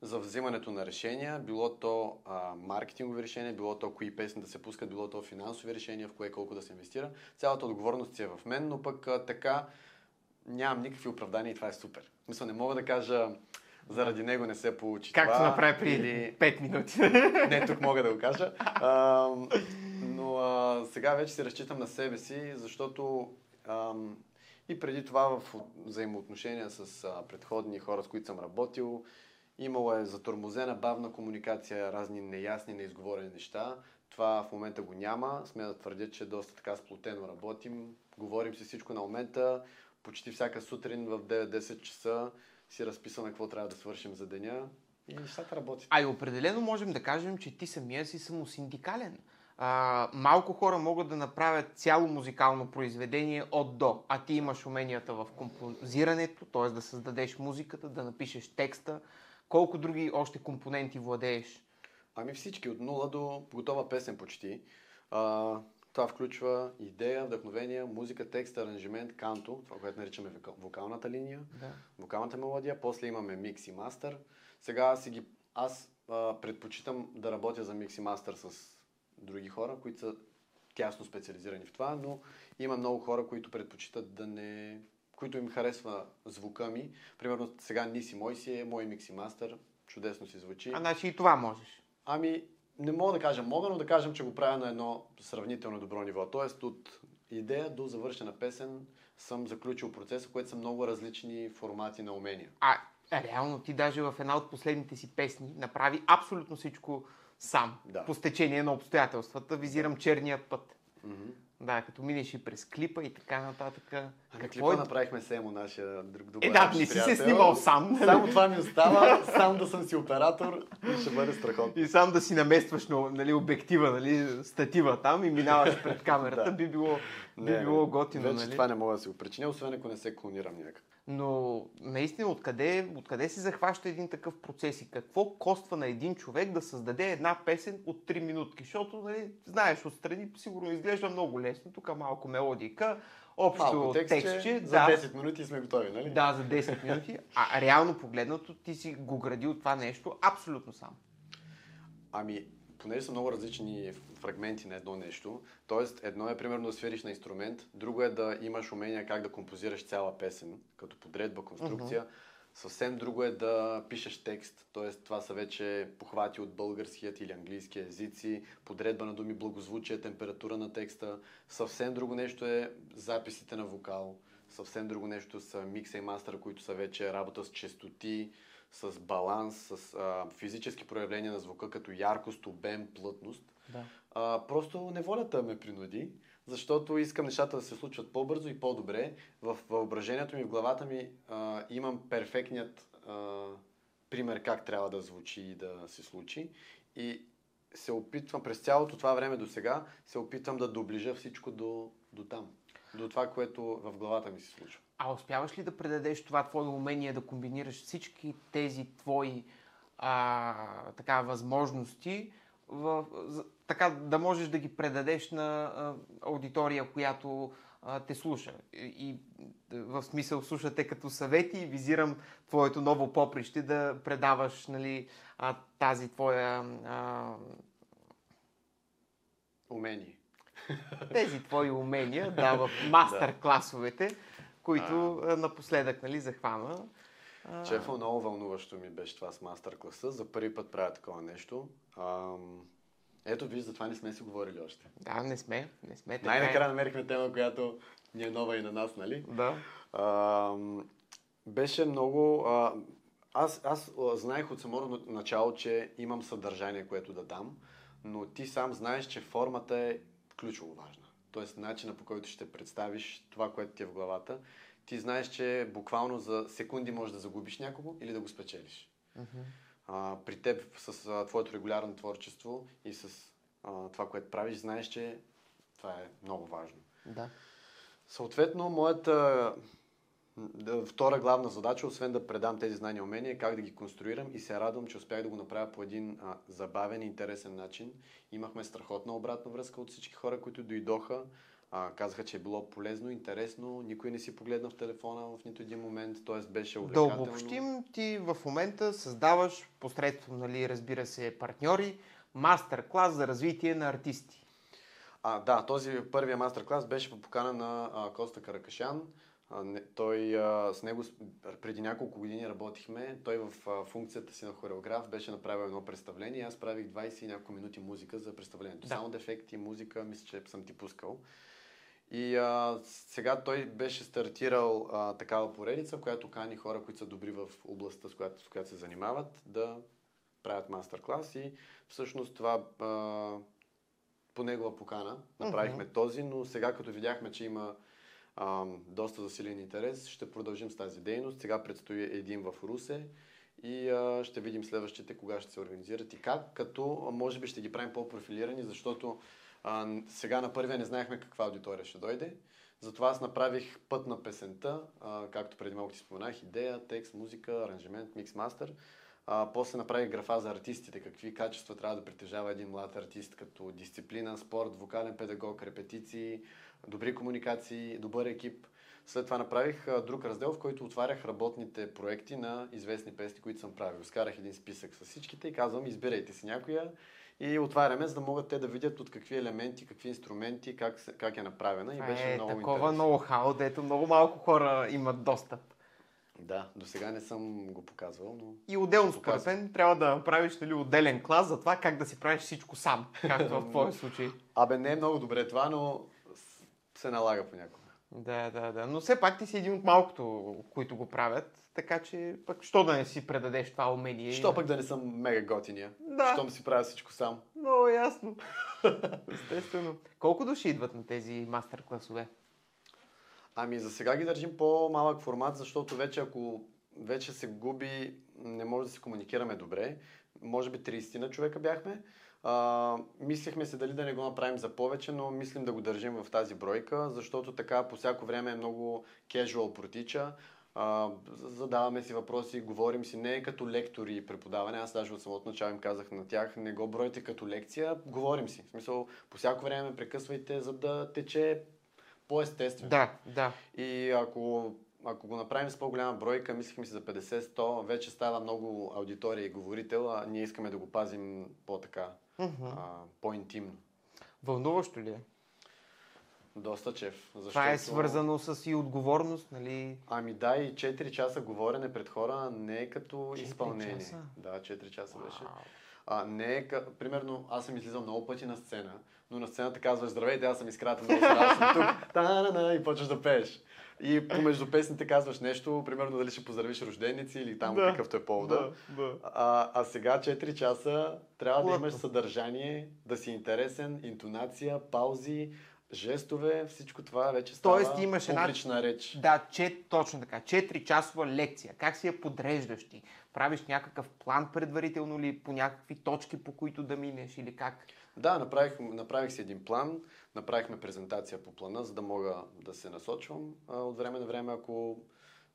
за взимането на решения, било то а, маркетингови решения, било то кои песни да се пускат, било то финансови решения, в кое колко да се инвестира. Цялата отговорност си е в мен, но пък а, така нямам никакви оправдания и това е супер. Мисля, не мога да кажа заради него не се получи Както това. направи преди или- 5 минути. не, тук мога да го кажа. А, но а, сега вече се разчитам на себе си, защото ам, и преди това в взаимоотношения с а, предходни хора, с които съм работил, имало е затормозена бавна комуникация, разни неясни, неизговорени неща. Това в момента го няма. Сме да твърдя, че доста така сплотено работим. Говорим си всичко на момента. Почти всяка сутрин в 9-10 часа си разписваме какво трябва да свършим за деня. и нещата работят. А и определено можем да кажем, че ти самия си самосиндикален. А, малко хора могат да направят цяло музикално произведение от до, а ти имаш уменията в композирането, т.е. да създадеш музиката, да напишеш текста. Колко други още компоненти владееш? Ами всички, от нула до готова песен почти. А, това включва идея, вдъхновение, музика, текст, аранжимент, канто, това, което наричаме вокалната линия, Да. вокалната мелодия, после имаме микс и мастър. Сега си ги, аз а, предпочитам да работя за микс и мастър с други хора, които са тясно специализирани в това, но има много хора, които предпочитат да не... които им харесва звука ми. Примерно сега Ниси мой си е мой микс и мастър, чудесно си звучи. А значи и това можеш. Ами, не мога да кажа мога, но да кажем, че го правя на едно сравнително добро ниво. Тоест от идея до завършена песен съм заключил процеса, което са много различни формати на умения. А реално ти даже в една от последните си песни направи абсолютно всичко сам. Да. По стечение на обстоятелствата. Визирам черния път. Mm-hmm. Да, като минеш и през клипа и така нататък. Ами клипа направихме с Емо, нашия друг добър Е, да, не си се приятел. снимал сам. Само това ми остава, само да съм си оператор и ще бъде страхотно. И сам да си наместваш нали, обектива, нали, статива там и минаваш пред камерата, Да. би било, би Не, било готино. Вече нали? това не мога да си го причиня, освен ако не се клонирам някак. Но наистина откъде, откъде се захваща един такъв процес и какво коства на един човек да създаде една песен от 3 минутки? Защото, нали, знаеш, отстрани сигурно изглежда много лесно. Тук малко мелодика, общо Малко текстче, текстче. за да, 10 минути сме готови, нали? да, за 10 минути. А реално погледнато ти си го градил това нещо абсолютно сам. Ами, понеже са много различни фрагменти на едно нещо, т.е. едно е примерно да свириш на инструмент, друго е да имаш умения как да композираш цяла песен, като подредба, конструкция. Съвсем друго е да пишеш текст, т.е. това са вече похвати от българският или английски езици, подредба на думи, благозвучие, температура на текста. Съвсем друго нещо е записите на вокал. Съвсем друго нещо са микса и мастера, които са вече работа с честоти, с баланс, с а, физически проявления на звука, като яркост, обем, плътност. Да. А, просто неволята ме принуди, защото искам нещата да се случват по-бързо и по-добре. В въображението ми, в главата ми а, имам перфектният а, пример как трябва да звучи и да се случи. И се опитвам през цялото това време до сега, се опитвам да доближа всичко до, до там. До това, което в главата ми се случва. А успяваш ли да предадеш това твое умение да комбинираш всички тези твои а, така, възможности, в, така да можеш да ги предадеш на а, аудитория, която а, те слуша? И, и в смисъл слушате като съвети и визирам твоето ново поприще да предаваш нали, а, тази твоя а, Умение. Тези твои умения да, в мастер-класовете, които а, напоследък нали, захвана. А, Шефа, много вълнуващо ми беше това с мастер-класа. За първи път правя такова нещо. Ам... Ето, виж, за това не сме си говорили още. Да, не сме. Не сме така. е. Най-накрая намерихме тема, която ни е нова и на нас, нали? Да. Ам... Беше много... А... Аз, аз знаех от самото на- начало, че имам съдържание, което да дам, но ти сам знаеш, че формата е ключово важна. Тоест, начина по който ще представиш това, което ти е в главата. Ти знаеш, че буквално за секунди можеш да загубиш някого или да го спечелиш. а, при теб с а, твоето регулярно творчество и с а, това, което правиш, знаеш, че това е много важно. Да. Съответно, моята втора главна задача, освен да предам тези знания и умения, е как да ги конструирам и се радвам, че успях да го направя по един а, забавен и интересен начин. Имахме страхотна обратна връзка от всички хора, които дойдоха. А, казаха, че е било полезно, интересно, никой не си погледна в телефона в нито един момент, т.е. беше Да увлекателно. обобщим, ти в момента създаваш посредством, нали, разбира се, партньори, мастер-клас за развитие на артисти. А, да, този първия мастер-клас беше по покана на а, Коста Каракашян. А, не, той а, с него преди няколко години работихме. Той в а, функцията си на хореограф беше направил едно представление. Аз правих 20 и няколко минути музика за представлението. Да. Само дефекти, музика, мисля, че съм ти пускал. И а, сега той беше стартирал а, такава поредица, в която кани хора, които са добри в областта, с която, с която се занимават, да правят мастер-клас. И всъщност това а, по негова покана направихме този, но сега като видяхме, че има ам, доста засилен интерес, ще продължим с тази дейност. Сега предстои един в Русе и а, ще видим следващите кога ще се организират и как, като а, може би ще ги правим по-профилирани, защото а, сега на първия не знаехме каква аудитория ще дойде. Затова аз направих път на песента, а, както преди малко ти споменах, идея, текст, музика, аранжимент, микс мастер. А, после направих графа за артистите, какви качества трябва да притежава един млад артист, като дисциплина, спорт, вокален педагог, репетиции, добри комуникации, добър екип. След това направих друг раздел, в който отварях работните проекти на известни песни, които съм правил. Скарах един списък с всичките и казвам, избирайте си някоя и отваряме, за да могат те да видят от какви елементи, какви инструменти, как, как е направена. И беше е много такова ноу-хау, дето много малко хора имат достъп. Да, до сега не съм го показвал, но И отделно, според мен, трябва да направиш нали, отделен клас за това как да си правиш всичко сам, както в твоя случай. Абе, не е много добре това, но се налага понякога. Да, да, да. Но все пак ти си един от малкото, които го правят, така че пък що да не си предадеш това умение? Що пък да не съм мега готиния? Да. Щом си правя всичко сам. Много ясно. Естествено. Колко души идват на тези мастер класове? Ами за сега ги държим по-малък формат, защото вече ако вече се губи, не може да се комуникираме добре. Може би 30 на човека бяхме. А, мислехме се дали да не го направим за повече, но мислим да го държим в тази бройка, защото така по всяко време е много casual протича. А, задаваме си въпроси, говорим си не като лектори и преподаване. Аз даже от самото начало им казах на тях, не го бройте като лекция, говорим си. В смисъл, по всяко време прекъсвайте, за да тече по-естествено. Да, да. И ако, ако го направим с по-голяма бройка, мислихме си за 50-100, вече става много аудитория и говорител, а ние искаме да го пазим по-така, Мгм. а, по-интимно. Вълнуващо ли е? Доста чеф. Защото... Това е свързано с и отговорност, нали? Ами да, и 4 часа говорене пред хора не е като изпълнение. часа? Да, 4 часа беше. Вау. А, не е, ка- примерно, аз съм излизал много пъти на сцена, но на сцената казваш, здравейте, аз съм изкратен, много съм тук, та и почваш да пееш. И помежду песните казваш нещо, примерно дали ще поздравиш рожденици или там Да. какъвто е повода. Да, да. А, а сега 4 часа трябва да Плътно. имаш съдържание, да си интересен, интонация, паузи, жестове, всичко това вече става Тоест имаш една- публична реч. Да, че, точно така. 4 часова лекция. Как си я подреждаш ти? Правиш някакъв план предварително ли по някакви точки, по които да минеш или как? Да, направих, направих си един план, направихме презентация по плана, за да мога да се насочвам а, от време на време, ако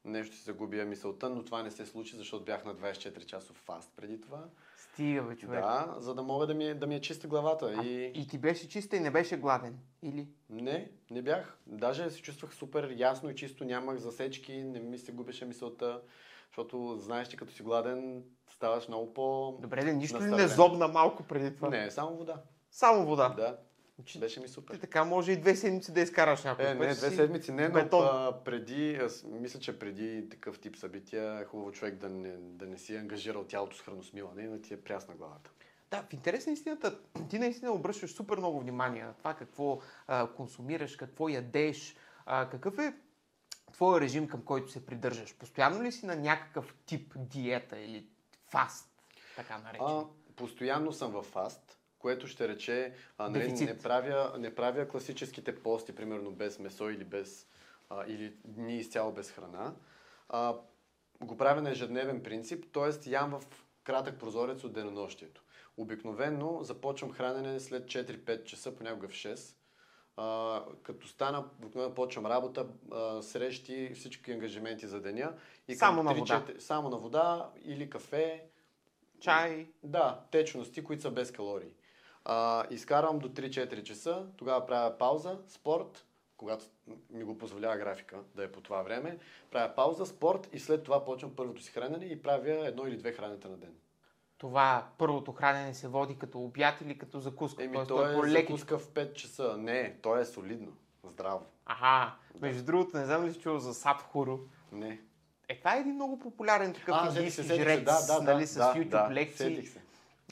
нещо си загубя мисълта, но това не се случи, защото бях на 24 часов фаст преди това. Стига, бе, човек. Да, за да мога да ми, е- да ми е чиста главата. А, И... и ти беше чиста и не беше гладен? Или? Не, не бях. Даже се чувствах супер ясно и чисто, нямах засечки, не ми се губеше мисълта, защото знаеш, че като си гладен ставаш много по... Добре, де, нищо ли не зобна малко преди това? Не, само вода. Само вода. Да, Че, беше ми супер. ти така може и две седмици да изкараш някой Е, не, две седмици не, но бетон. а, преди, аз мисля, че преди такъв тип събития е хубаво човек да не, да не си е ангажирал тялото с храносмилане да ти е прясна главата. Да, в интерес на истината, ти наистина обръщаш супер много внимание на това какво а, консумираш, какво ядеш, а, какъв е твой режим, към който се придържаш. Постоянно ли си на някакъв тип диета или фаст, така наречен? А, постоянно съм в фаст, което ще рече, а, нали, Дефицит. не, правя, не правя класическите пости, примерно без месо или, без, а, или дни изцяло без храна. А, го правя на ежедневен принцип, т.е. ям в кратък прозорец от денонощието. Обикновено започвам хранене след 4-5 часа, понякога в 6. А, като стана, обикновено почвам работа, а, срещи, всички ангажименти за деня. И Само на 3-4 вода. Само на вода или кафе, Чай? да, течности, които са без калории. А, изкарвам до 3-4 часа, тогава правя пауза, спорт, когато ми го позволява графика да е по това време, правя пауза, спорт и след това почвам първото си хранене и правя едно или две хранета на ден. Това първото хранене се води като обяд или като закуска? Еми, Тоест, то е по-лекичко. закуска в 5 часа. Не, то е солидно, здраво. Аха, между другото, не знам ли си чул за Садхуру. Не. Е, това е един много популярен такъв А, индийски се, жрец, да, да, нали, да, с да, YouTube да, лекции. Се.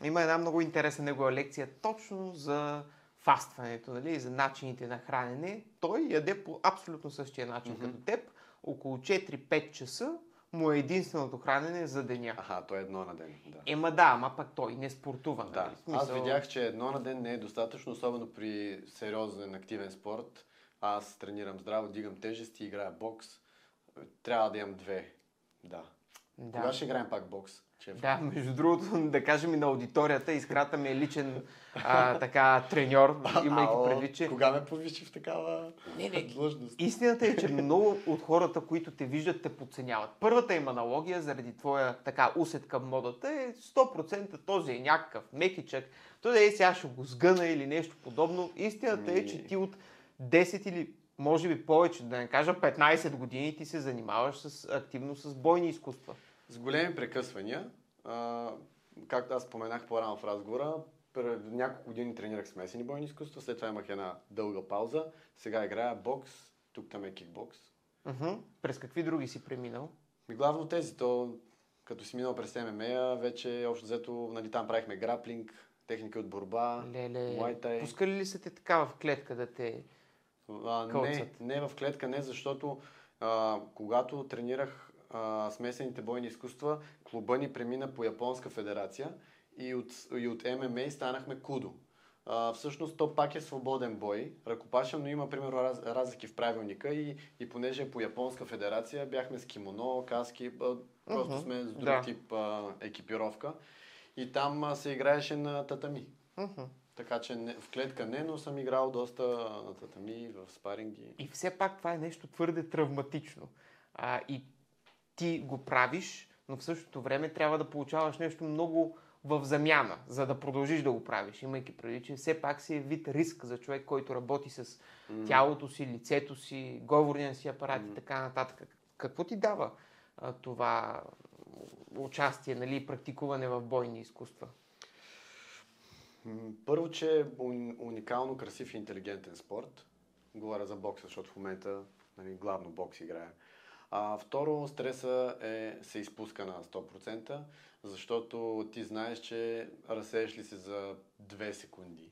Има една много интересна негова лекция точно за фастването, нали, за начините на хранене. Той яде по абсолютно същия начин Мгм. като теб. Около 4-5 часа му е единственото хранене за деня. Аха, то е едно на ден. Да. Ема да, ама пък той не спортува. Да, Нали? Смисъл- аз видях, че едно на ден не е достатъчно, особено при сериозен активен спорт. Аз тренирам здраво, дигам тежести, играя бокс. Трябва да имам две. Да. Да. Кога ще играем пак бокс? Шеф? Да, между другото, да кажем и на аудиторията, изкрата ми е личен а, така треньор, имайки предвид, че... Кога ме повиши в такава Не, не, длъжност? Истината е, че много от хората, които те виждат, те подценяват. Първата им аналогия, заради твоя така усет към модата е 100% този е някакъв мекичък. Той да е сега ще го сгъна или нещо подобно. Истината е, че ти от 10 или може би повече, да не кажа 15 години, ти се занимаваш с, активно с бойни изкуства. С големи прекъсвания, а, както аз споменах по-рано в разговора, пред няколко години тренирах смесени бойни изкуства, след това имах една дълга пауза, сега играя бокс, тук там е кикбокс. Уху. През какви други си преминал? И главно тези, то като си минал през ММА, вече общо взето, нали, там правихме граплинг, техника от борба, Леле, Thai. пускали ли са те така в клетка да те... А, не, не в клетка, не, защото а, когато тренирах а, смесените бойни изкуства, клуба ни премина по Японска федерация и от, и от ММА станахме кудо. А, всъщност то пак е свободен бой, ръкопашен, но има примерно раз, разлики в правилника и, и понеже е по Японска федерация, бяхме с кимоно, каски, а, просто Мгм, сме с друг да. тип а, екипировка и там а, се играеше на татами. Уху. Така че не, в клетка не, но съм играл доста на татами, в спаринги. И все пак това е нещо твърде травматично. А, и ти го правиш, но в същото време трябва да получаваш нещо много в замяна, за да продължиш да го правиш, имайки преди, че все пак си е вид риск за човек, който работи с тялото си, лицето си, говорния си апарат и така нататък. Какво ти дава а, това участие, нали, практикуване в бойни изкуства? Първо, че е уни- уникално красив и интелигентен спорт. Говоря за бокса, защото в момента нали, главно бокс играя. А, второ, стреса е, се изпуска на 100%, защото ти знаеш, че разсееш ли се за 2 секунди.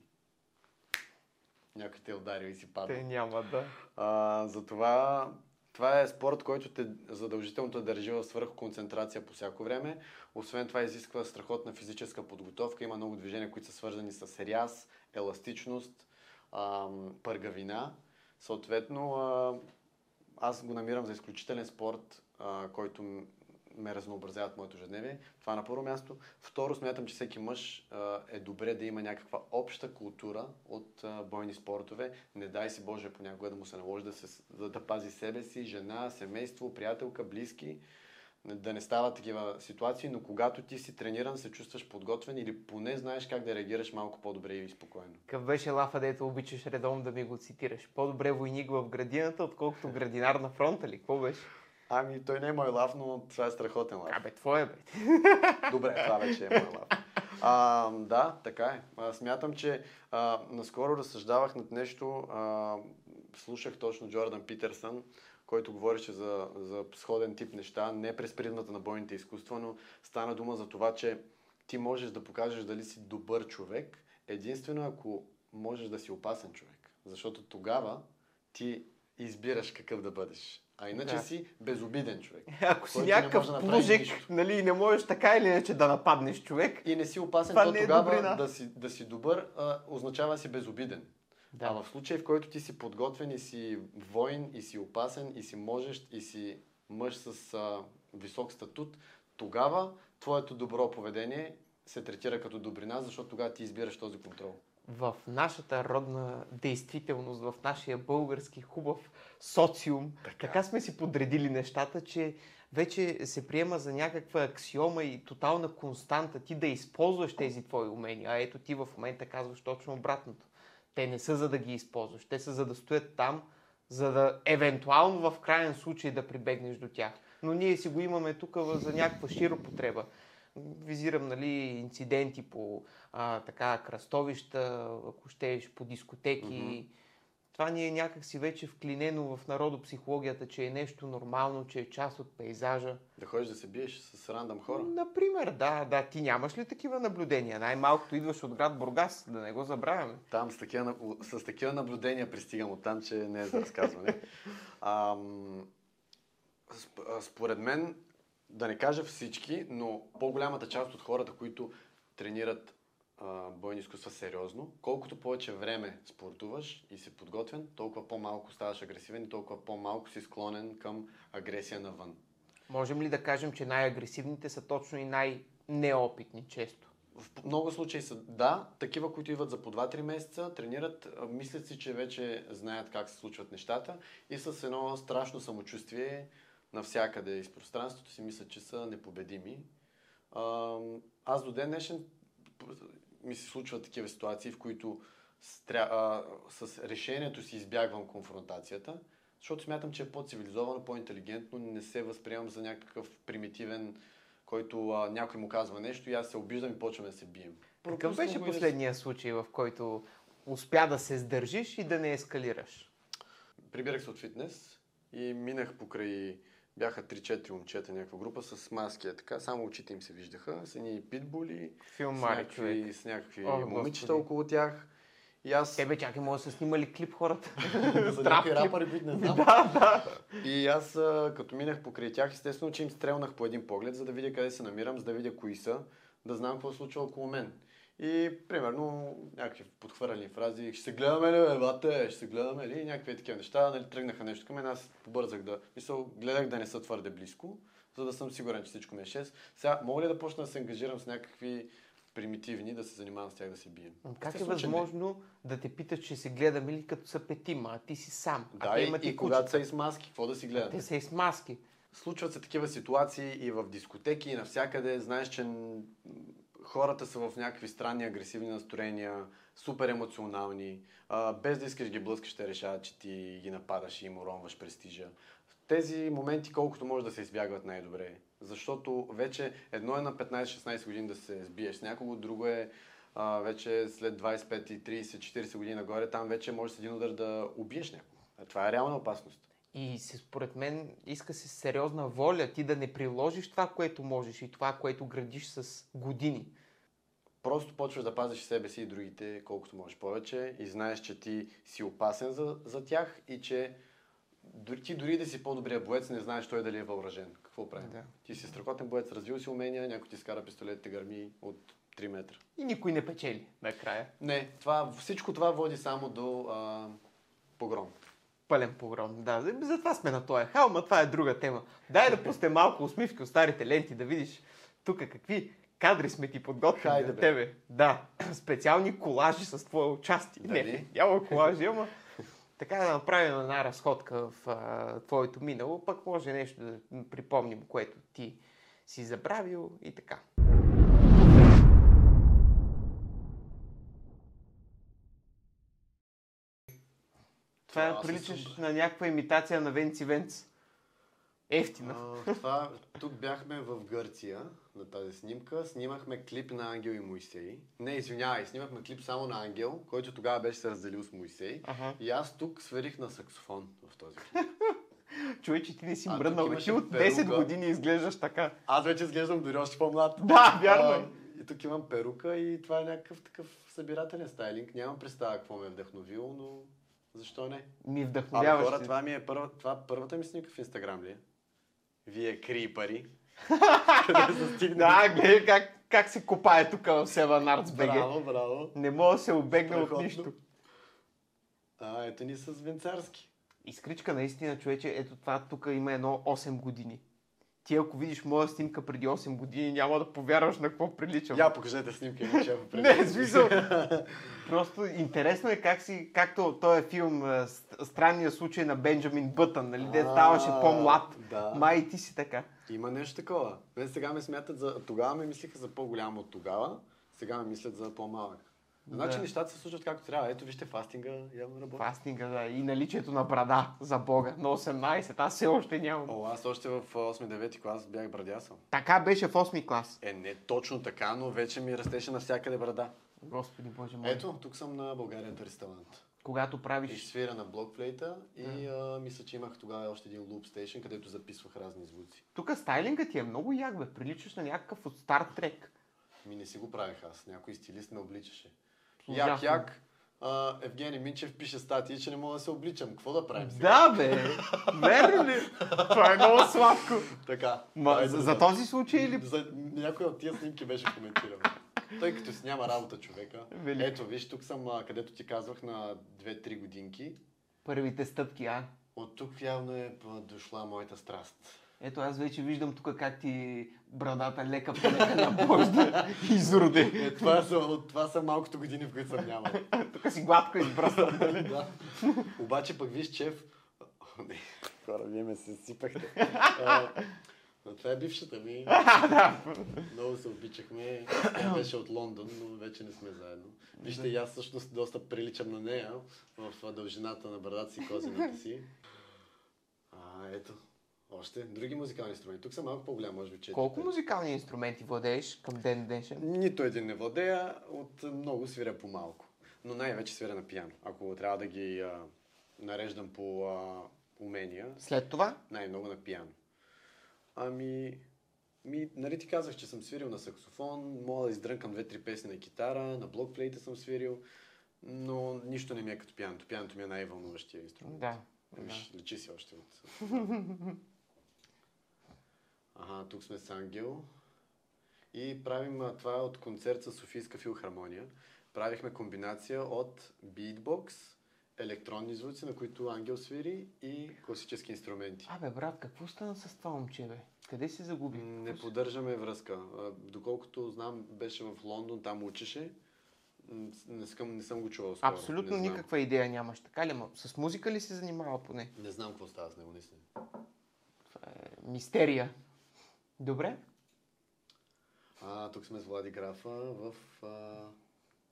Някой те е ударил и си падна. Те няма да. А, затова това е спорт, който те задължително те държи в свърх концентрация по всяко време. Освен това изисква страхотна физическа подготовка. Има много движения, които са свързани с ряз, еластичност, ам, пъргавина. Съответно, а, аз го намирам за изключителен спорт, а, който ме разнообразява в моето ежедневие. Това на първо място. Второ, смятам, че всеки мъж а, е добре да има някаква обща култура от а, бойни спортове. Не дай си Боже понякога да му се наложи да, се, да, да пази себе си, жена, семейство, приятелка, близки. Да не стават такива ситуации, но когато ти си трениран, се чувстваш подготвен или поне знаеш как да реагираш малко по-добре и спокойно. Какъв беше лафа, дето обичаш редовно да ми го цитираш? По-добре войник в градината, отколкото градинар на фронта ли? Какво беше? Ами, той не е мой лав, но това е страхотен лав. Абе, твое бе. Добре, това вече е мой лав. А, да, така е. А, смятам, че а, наскоро разсъждавах над нещо, а, слушах точно Джордан Питерсън, който говореше за, за сходен тип неща, не през призмата на бойните изкуства, но стана дума за това, че ти можеш да покажеш дали си добър човек, единствено ако можеш да си опасен човек. Защото тогава ти избираш какъв да бъдеш. А иначе Да. си безобиден човек. Ако си някакъв да нищо. нали, и не можеш така или иначе да нападнеш човек, И не си опасен, то е тогава добрина. да си, да си добър а, означава си безобиден. Да. А в случай, в който ти си подготвен и си воин, и си опасен, и си можещ, и си мъж с а, висок статут, тогава твоето добро поведение се третира като добрина, защото тогава ти избираш този контрол. в нашата родна действителност, в нашия български хубав социум, така, така сме си подредили нещата, че вече се приема за някаква аксиома и тотална константа ти да използваш тези твои умения. А ето ти в момента казваш точно обратното. Те не са за да ги използваш, те са за да стоят там, за да евентуално в крайен случай да прибегнеш до тях. Но ние си го имаме тук за някаква широпотреба. Визирам нали, инциденти по а, така, кръстовища, ако щеш, по дискотеки. Мгм. Това ни е някакси вече вклинено в народопсихологията, че е нещо нормално, че е част от пейзажа. Да ходиш да се биеш с рандъм хора. Например, да, да, ти нямаш ли такива наблюдения? Най-малкото идваш от град Бургас, да не го забравяме. Там с такива, с такива наблюдения пристигам от там, че не е за разказване. Ам, според мен, да не кажа всички, но по-голямата част от хората, които тренират а, бойни изкуства сериозно, колкото повече време спортуваш и си подготвен, толкова по-малко ставаш агресивен и толкова по-малко си склонен към агресия навън. Можем ли да кажем, че най-агресивните са точно и най-неопитни често? В много случаи са, да, такива, които идват за по 2-3 месеца, тренират, мислят си, че вече знаят как се случват нещата и с едно страшно самочувствие навсякъде из пространството си мислят, че са непобедими. Аз до ден днешен ми се случват такива ситуации, в които с, тря- а, с решението си избягвам конфронтацията, защото смятам, че е по-цивилизовано, по-интелигентно, не се възприемам за някакъв примитивен, който а, някой му казва нещо и аз се обиждам и почваме да се бием. Какъв беше последния случай, в който успя да се сдържиш и да не ескалираш? Прибирах се от фитнес и минах покрай... Бяха 3-4 момчета, някаква група с маски, е така, само очите им се виждаха, с едни питбули, с Филмари, човек. някакви, с някакви О, момичета Господи. около тях. И аз... Тебе чакай, може да са снимали клип хората. за някакви рапъри, които не знам. да, да. И аз, като минах покрай тях, естествено, че им стрелнах по един поглед, за да видя къде се намирам, за да видя кои са, да знам какво се случва около мен. И, примерно, някакви подхвърляни фрази, ще се гледаме ли, бе, бате, ще се гледаме ли, и някакви такива неща, нали, тръгнаха нещо към мен, аз побързах да, мисъл, гледах да не са твърде близко, за да съм сигурен, че всичко ми е 6. Сега, мога ли да почна да се ангажирам с някакви примитивни, да се занимавам с тях да се бием? Как е Естествено, че не. възможно да те питаш, че се гледаме ли като са петима, а ти си сам? а Да, те и, и кучета. когато са и с маски, какво да си гледат? Те са и с маски. Случват се такива ситуации и в дискотеки, и навсякъде. Знаеш, че хората са в някакви странни, агресивни настроения, супер емоционални. А, без да искаш ги блъскаш, те решават, че ти ги нападаш и им уронваш престижа. Тези моменти колкото може да се избягват най-добре. Защото вече едно е на 15-16 години да се сбиеш с някого, друго е а, вече след 25, и 30, 40 години нагоре, там вече можеш с един удар да убиеш някого. Това е реална опасност. И според мен иска се сериозна воля ти да не приложиш това, което можеш и това, което градиш с години. Просто почваш да пазиш себе си и другите колкото можеш повече и знаеш, че ти си опасен за, за тях и че ти дори да си по-добрия боец, не знаеш той дали е въоръжен. Какво прави? Да. Ти си страхотен боец, развил си умения, някой ти скара пистолет, те гърми от 3 метра. И никой не печели накрая. Не, това, всичко това води само до а, погром. Пълен погром. Да, за- затова сме на този хал, но това е друга тема. Дай да пустим малко усмивки от старите ленти, да видиш тук какви кадри сме ти подготвили Хайде, бе. тебе. Да, специални колажи с твое участие. Дали? Не, няма колажи, ама така да направим една разходка в а, твоето минало, пък може нещо да припомним, което ти си забравил и така. Това Това приличаш съм- на някаква имитация на Венци Венц. Ефтина. А, това, тук бяхме в Гърция на тази снимка. Снимахме клип на Ангел и Моисей. Не, извинявай, снимахме клип само на Ангел, който тогава беше се разделил с Моисей. Ага. И аз тук свирих на саксофон в този клип. Човече, ти не си А, мръднал. Ти от 10 перука. години изглеждаш така. Аз вече изглеждам дори още по-млад. Да, вярно е. И тук имам перука и това е някакъв такъв събирателен стайлинг. Нямам представа какво ме е вдъхновило, но защо не? Ми Абе, вдъхновяваш. хора, ти. това ми е първа, това първата ми снимка в Инстаграм ли е? Вие крипари. Къде са стигнали? Да, гледай как, как се копае тук в Seven Arts BG. Браво, браво. Не мога да се обегна от нищо. А, ето ни с Венцарски. Изкричка наистина, човече, ето това тук има едно 8 години. Ти ако видиш моя снимка преди 8 години, няма да повярваш на какво приличам. Я покажете снимка, иначе ако Не, смисъл. Просто интересно е как си, както този филм Ст- Странния случай на Бенджамин Бътън, нали, де ставаше по-млад. да. Май и ти си така. Има нещо такова. Мен сега ме смятат за... Тогава ме мислиха за по-голям от тогава, сега ме мислят за по-малък. Значи Да. нещата се случват както трябва. Ето вижте фастинга, явно работи. Фастинга, да, и наличието на брада, за Бога, на 18, аз все още нямам. О, аз още в 8-9 клас бях брадясал. Така беше в 8 клас. Е, не точно така, но вече ми растеше навсякъде брада. Господи Боже мой. Ето, тук съм на България ресторант. Когато И правиш... свира на блокфлейта и а, мисля, че имах тогава още един луп стейшн, където записвах разни звуци. Тук стайлингът ти е много як, бе. Приличаш на някакъв от Стар Трек. Ми не си го правих аз, някой стилист ме обличаше. Як, як, а, Евгений Минчев пише статии, че не мога да се обличам. Какво да правим сега? Да, бе! Верно ли? Това е много сладко. Така. Ма, за, за този случай или... За някой от тия снимки беше коментирал. Тъй като си няма работа човека. Велик. Ето, виж, тук съм, където ти казвах на 2-3 годинки. Първите стъпки, а? От тук явно е дошла моята страст. Ето аз вече виждам тук как ти брадата лека по лека набожда изроде. Е, това, са, от- това са малкото години, в които съм нямал. Тук си гладко избръсна. нали? да. Обаче пък виж, чеф... О, Не, хора, вие ме се сипахте. А, но това е бившата ми. Много се обичахме. Тя беше от Лондон, но вече не сме заедно. Вижте, и аз всъщност доста приличам на нея в това дължината на брадата си, козината си. А, ето. Още други музикални инструменти. Тук съм малко по-голям, може би 4. Колко музикални инструменти владееш към ден днешен? Нито един не владея, от много свиря по малко. Но най-вече свиря на пиано. Ако трябва да ги а, нареждам по а, умения, След това? най-много на пиано. Ами, ми, нали ти казах, че съм свирил на саксофон, мога да издрънкам две-три песни на китара, на блокфлейта съм свирил, но нищо не ми е като пианото. Пианото ми е най-вълнуващия инструмент. Да. да. Виж, личи си още от... Ага, тук сме с Ангел. И правим, а, това е от концерт с Софийска филхармония. Правихме комбинация от битбокс, електронни звуци, на които Ангел свири и класически инструменти. Абе, брат, какво стана с това момче, бе? Къде се загуби? Не поддържаме връзка. А, Доколкото знам, беше в Лондон, там учеше. Не съм, не съм го чувал скоро. Абсолютно не знам. никаква идея нямаш, така ли? Ма, с музика ли се занимава поне? Не знам какво става с него, наистина. Това е мистерия. Добре. А, тук сме с Влади Графа в а,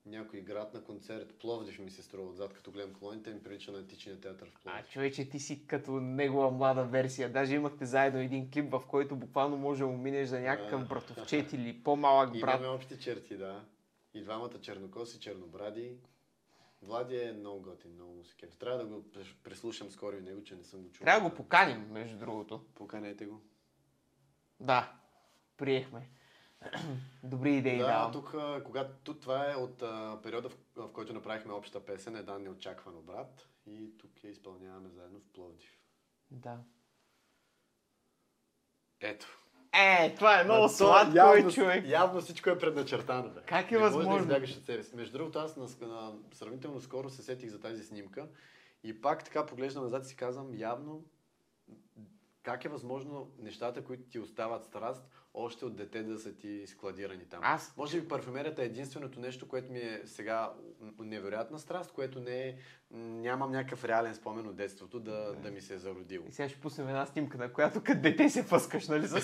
някой град на концерт. Пловдив ми се струва отзад, като гледам колоните, ми прилича на античния театър в А, Пловдив. човече, ти си като негова млада версия. Даже имахте заедно един клип, в който буквално може да му минеш за някакъв А. братовчет или по-малък брат. Имаме общи черти, да. И двамата чернокоси, чернобради. Влади е много готин, много му се кеф. Трябва да го преслушам скоро и него, че не съм го чувал. Трябва да го поканим, между другото. Поканете го. Да, приехме. Добри идеи Да, давам. тук, когато, това е от а, периода, в, в който направихме обща песен, един неочакван обрат. И тук я изпълняваме заедно в Пловдив. Да. Ето. Е, това е много то сладко, явно, човек. Явно всичко е предначертано. Бе. Как е не възможно? Може да избягаш от себе си. Между другото, аз на, на, сравнително скоро се сетих за тази снимка и пак така поглеждам назад и си казвам, явно как е възможно нещата, които ти остават страст, още от дете да са ти складирани там. Аз- Може би парфюмерията е единственото нещо, което ми е сега невероятна страст, което не е, нямам някакъв реален спомен от детството да, да ми се е зародило. И сега ще пуснем една снимка, на която като дете се фъскаш, нали, с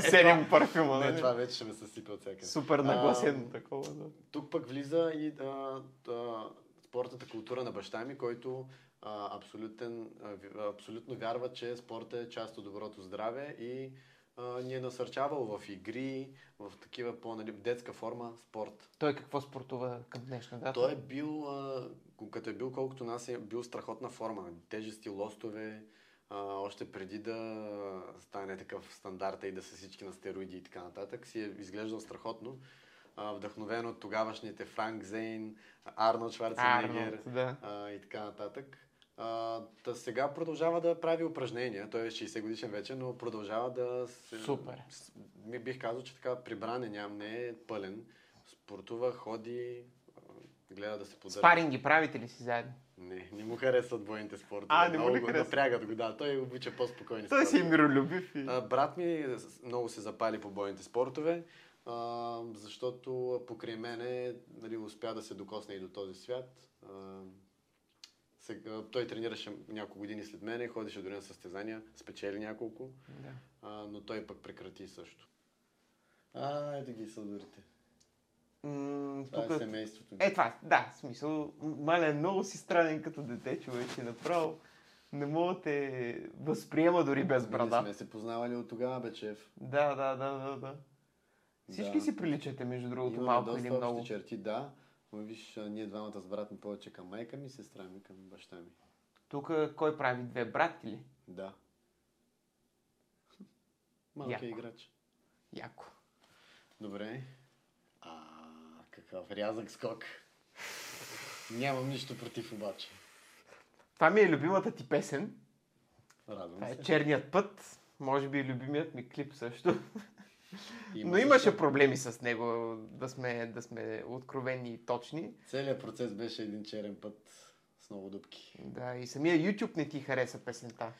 седем парфюма. Не, нали? това вече ще ме съсипе от всякъде. Супер нагласено такова. Да. Тук пък влиза и а, а, спортната култура на баща ми, който а, абсолютен, а, абсолютно вярва, че спорта е част от доброто здраве и а, ни е насърчавал в игри, в такива по нали, детска форма спорт. Той какво спортува към днешна дата? Той е бил, а, като е бил колкото нас, е бил страхотна форма. Тежести, лостове, а, още преди да стане такъв стандарта и да са всички на стероиди и така нататък, си е изглеждал страхотно. А, вдъхновен от тогавашните Франк Зейн, Арнолд Шварценеггер Арнолд, да. а, и така нататък. А, та сега продължава да прави упражнения. Той е 60 годишен вече, но продължава да се... Супер. ми бих казал, че така прибран е, ням, не е пълен. Спортува, ходи, гледа да се поддържа. Спаринги правите ли си заедно? Не, не му харесват бойните спортове. А, не му Много ли го харесва? Напрягат го, да. Той обича по-спокойни Той си е спортове. миролюбив и... А, брат ми много се запали по бойните спортове, а, защото покрай мене нали, успя да се докосне и до този свят. А, сега, той тренираше няколко години след мене, ходеше дори на състезания, спечели няколко, Да. а, но той пък прекрати също. А, ето ги съдорите. М, Това тук... е семейството. Е, това, да, в смисъл, Маля е много си странен като дете, човече, направо. Не мога да те възприема дори без Не брада. сме се познавали от тогава, бе, чеф. Да, да, да, да, да. Всички Да. си приличате, между другото, Имаме малко доста или много. черти, да. Но виж, ние двамата с брат ми повече към майка ми, сестра ми към баща ми. Тук кой прави две брати ли? Да. Малкият Яко. играч. Яко. Добре. А, какъв рязък скок. Нямам нищо против обаче. Това ми е любимата ти песен. Радвам Това е се. Черният път. Може би любимият ми клип също. Има Но имаше защо. проблеми с него, да сме, да сме откровени и точни. Целият процес беше един черен път с много дупки. Да, и самия YouTube не ти хареса песента.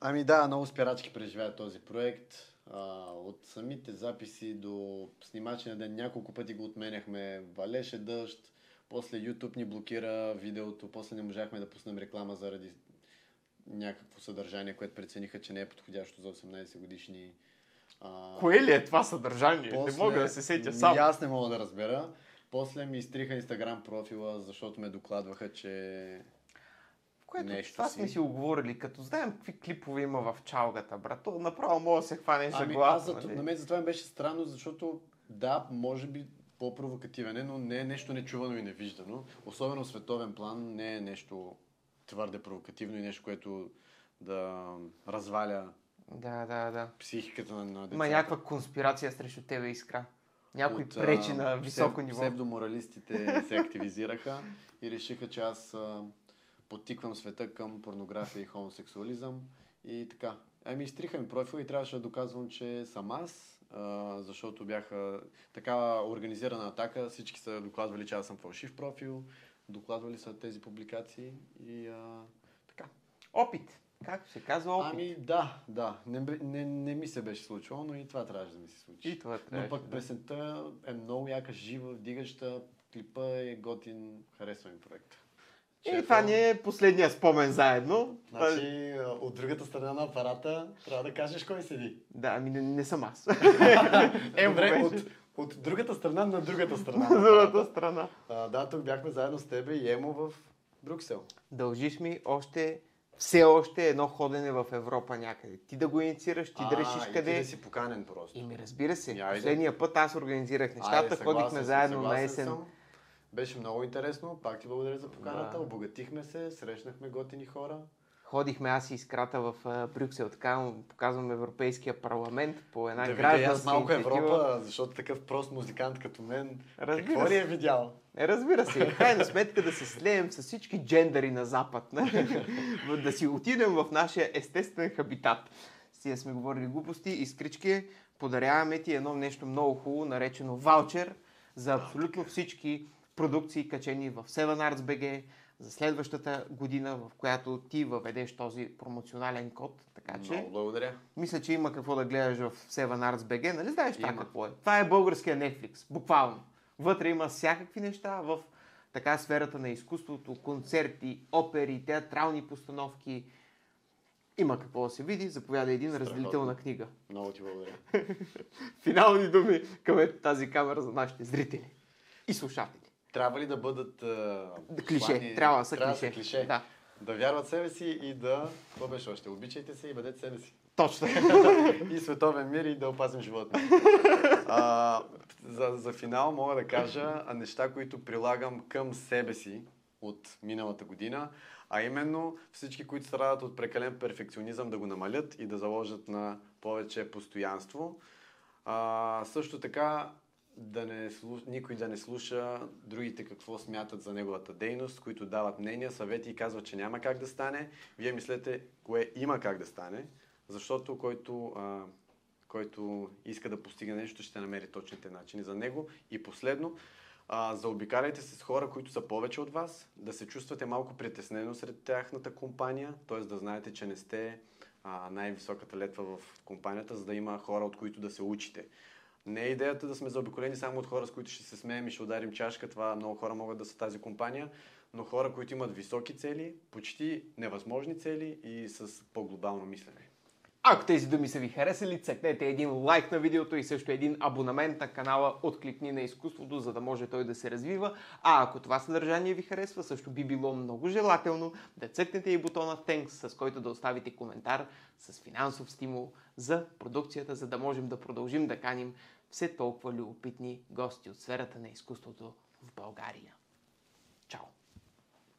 Ами да, много спирачки преживя този проект. А, от самите записи до снимачи на ден няколко пъти го отменяхме. Валеше дъжд, после YouTube ни блокира видеото, после не можахме да пуснем реклама заради някакво съдържание, което прецениха, че не е подходящо за 18 годишни. А, Кое ли е това съдържание? Не мога да се сетя сам. И аз не мога да разбера. После ми изтриха инстаграм профила, защото ме докладваха, че Което нещо това си. сме си оговорили, като знаем какви клипове има в чалгата, брат. То направо мога да се хванеш за Ами глава. аз за, на мен за това ми беше странно, защото да, може би по-провокативен е, но не е нещо нечувано и невиждано. Особено в световен план не е нещо твърде провокативно и нещо, което да разваля Да, да, да. психиката на, на децата. Има някаква конспирация срещу тебе, Искра. Някой От, пречи на високо псев- ниво. Псевдоморалистите се активизираха и решиха, че аз а, подтиквам света към порнография и хомосексуализъм и така. Ами изтриха ми профил и трябваше да доказвам, че съм аз, а, защото бяха такава организирана атака. Всички са докладвали, че аз съм фалшив профил, докладвали са тези публикации и а, така. Опит. Както се казва, опит. Ами да, да. Не, не, не ми се беше случило, но и това трябваше да ми се случи. И това Но трябваше. пък да. песента е много яка, жива, вдигаща. Клипа е готин, харесва ми проекта. И това ни е последния спомен заедно. Значи, от другата страна на апарата трябва да кажеш кой седи. Да, ами не, не съм аз. Е, добре, от, от другата страна на другата страна. На другата страна. А, да, тук бяхме заедно с тебе и Емо в Брюксел. Дължиш ми още, все още едно ходене в Европа някъде. Ти да го инициираш, ти да решиш и къде. Ти да си поканен просто. И ми разбира се, Ми, айде. последния път аз организирах нещата, Айде, ходихме заедно на есен. съм. Беше много интересно. Пак ти благодаря за поканата. Да. Обогатихме се, срещнахме готини хора. Ходихме аз и Искрата в а, Брюксел, така показвам Европейския парламент по една да видя аз гражданска малко инициатива. Европа, защото такъв прост музикант като мен, Разбира какво ли е видял? Е, разбира се, и в крайна сметка да се слеем с всички джендъри на Запад. нали? да си отидем в нашия естествен хабитат. Стига сме говорили глупости, изкрички, подаряваме ти едно нещо много хубаво, наречено ваучер за абсолютно всички продукции, качени в 7 Arts BG за следващата година, в която ти въведеш този промоционален код. Така че, Много благодаря. мисля, че има какво да гледаш в 7 Arts BG. Нали знаеш това какво е? Това е българския Netflix, буквално. Вътре има всякакви неща в така сферата на изкуството, концерти, опери, театрални постановки. Има какво да се види. Заповяда един Страхотно. разделителна книга. Много ти благодаря. Финални думи към тази камера за нашите зрители и слушатели. Трябва ли да бъдат а, Клише. послани- Трябва да са трябва клише. клише. Да. Да вярват себе си и да... Какво беше още? Обичайте се и бъдете себе си. Точно. и световен мир и да опазим живота. а, за, за финал мога да кажа неща, които прилагам към себе си от миналата година, а именно всички, които страдат от прекален перфекционизъм да го намалят и да заложат на повече постоянство. А, също така да не никой да не слуша другите какво смятат за неговата дейност, които дават мнения, съвети и казват, че няма как да стане. Вие мислете кое има как да стане, защото който, а, който иска да постигне нещо, ще намери точните начини за него. И последно, а, заобикаляйте се с хора, които са повече от вас, да се чувствате малко притеснено сред тяхната компания, т.е. да знаете, че не сте а, най-високата летва в компанията, за да има хора, от които да се учите. Не е идеята да сме заобиколени само от хора, с които ще се смеем и ще ударим чашка. Това много хора могат да са тази компания, но хора, които имат високи цели, почти невъзможни цели и с по-глобално мислене. Ако тези думи са ви харесали, цъкнете един лайк на видеото и също един абонамент на канала Откликни на изкуството, за да може той да се развива. А ако това съдържание ви харесва, също би било много желателно да цъкнете и бутона Thanks, с който да оставите коментар с финансов стимул за продукцията, за да можем да продължим да каним все толкова любопитни гости от сферата на изкуството в България.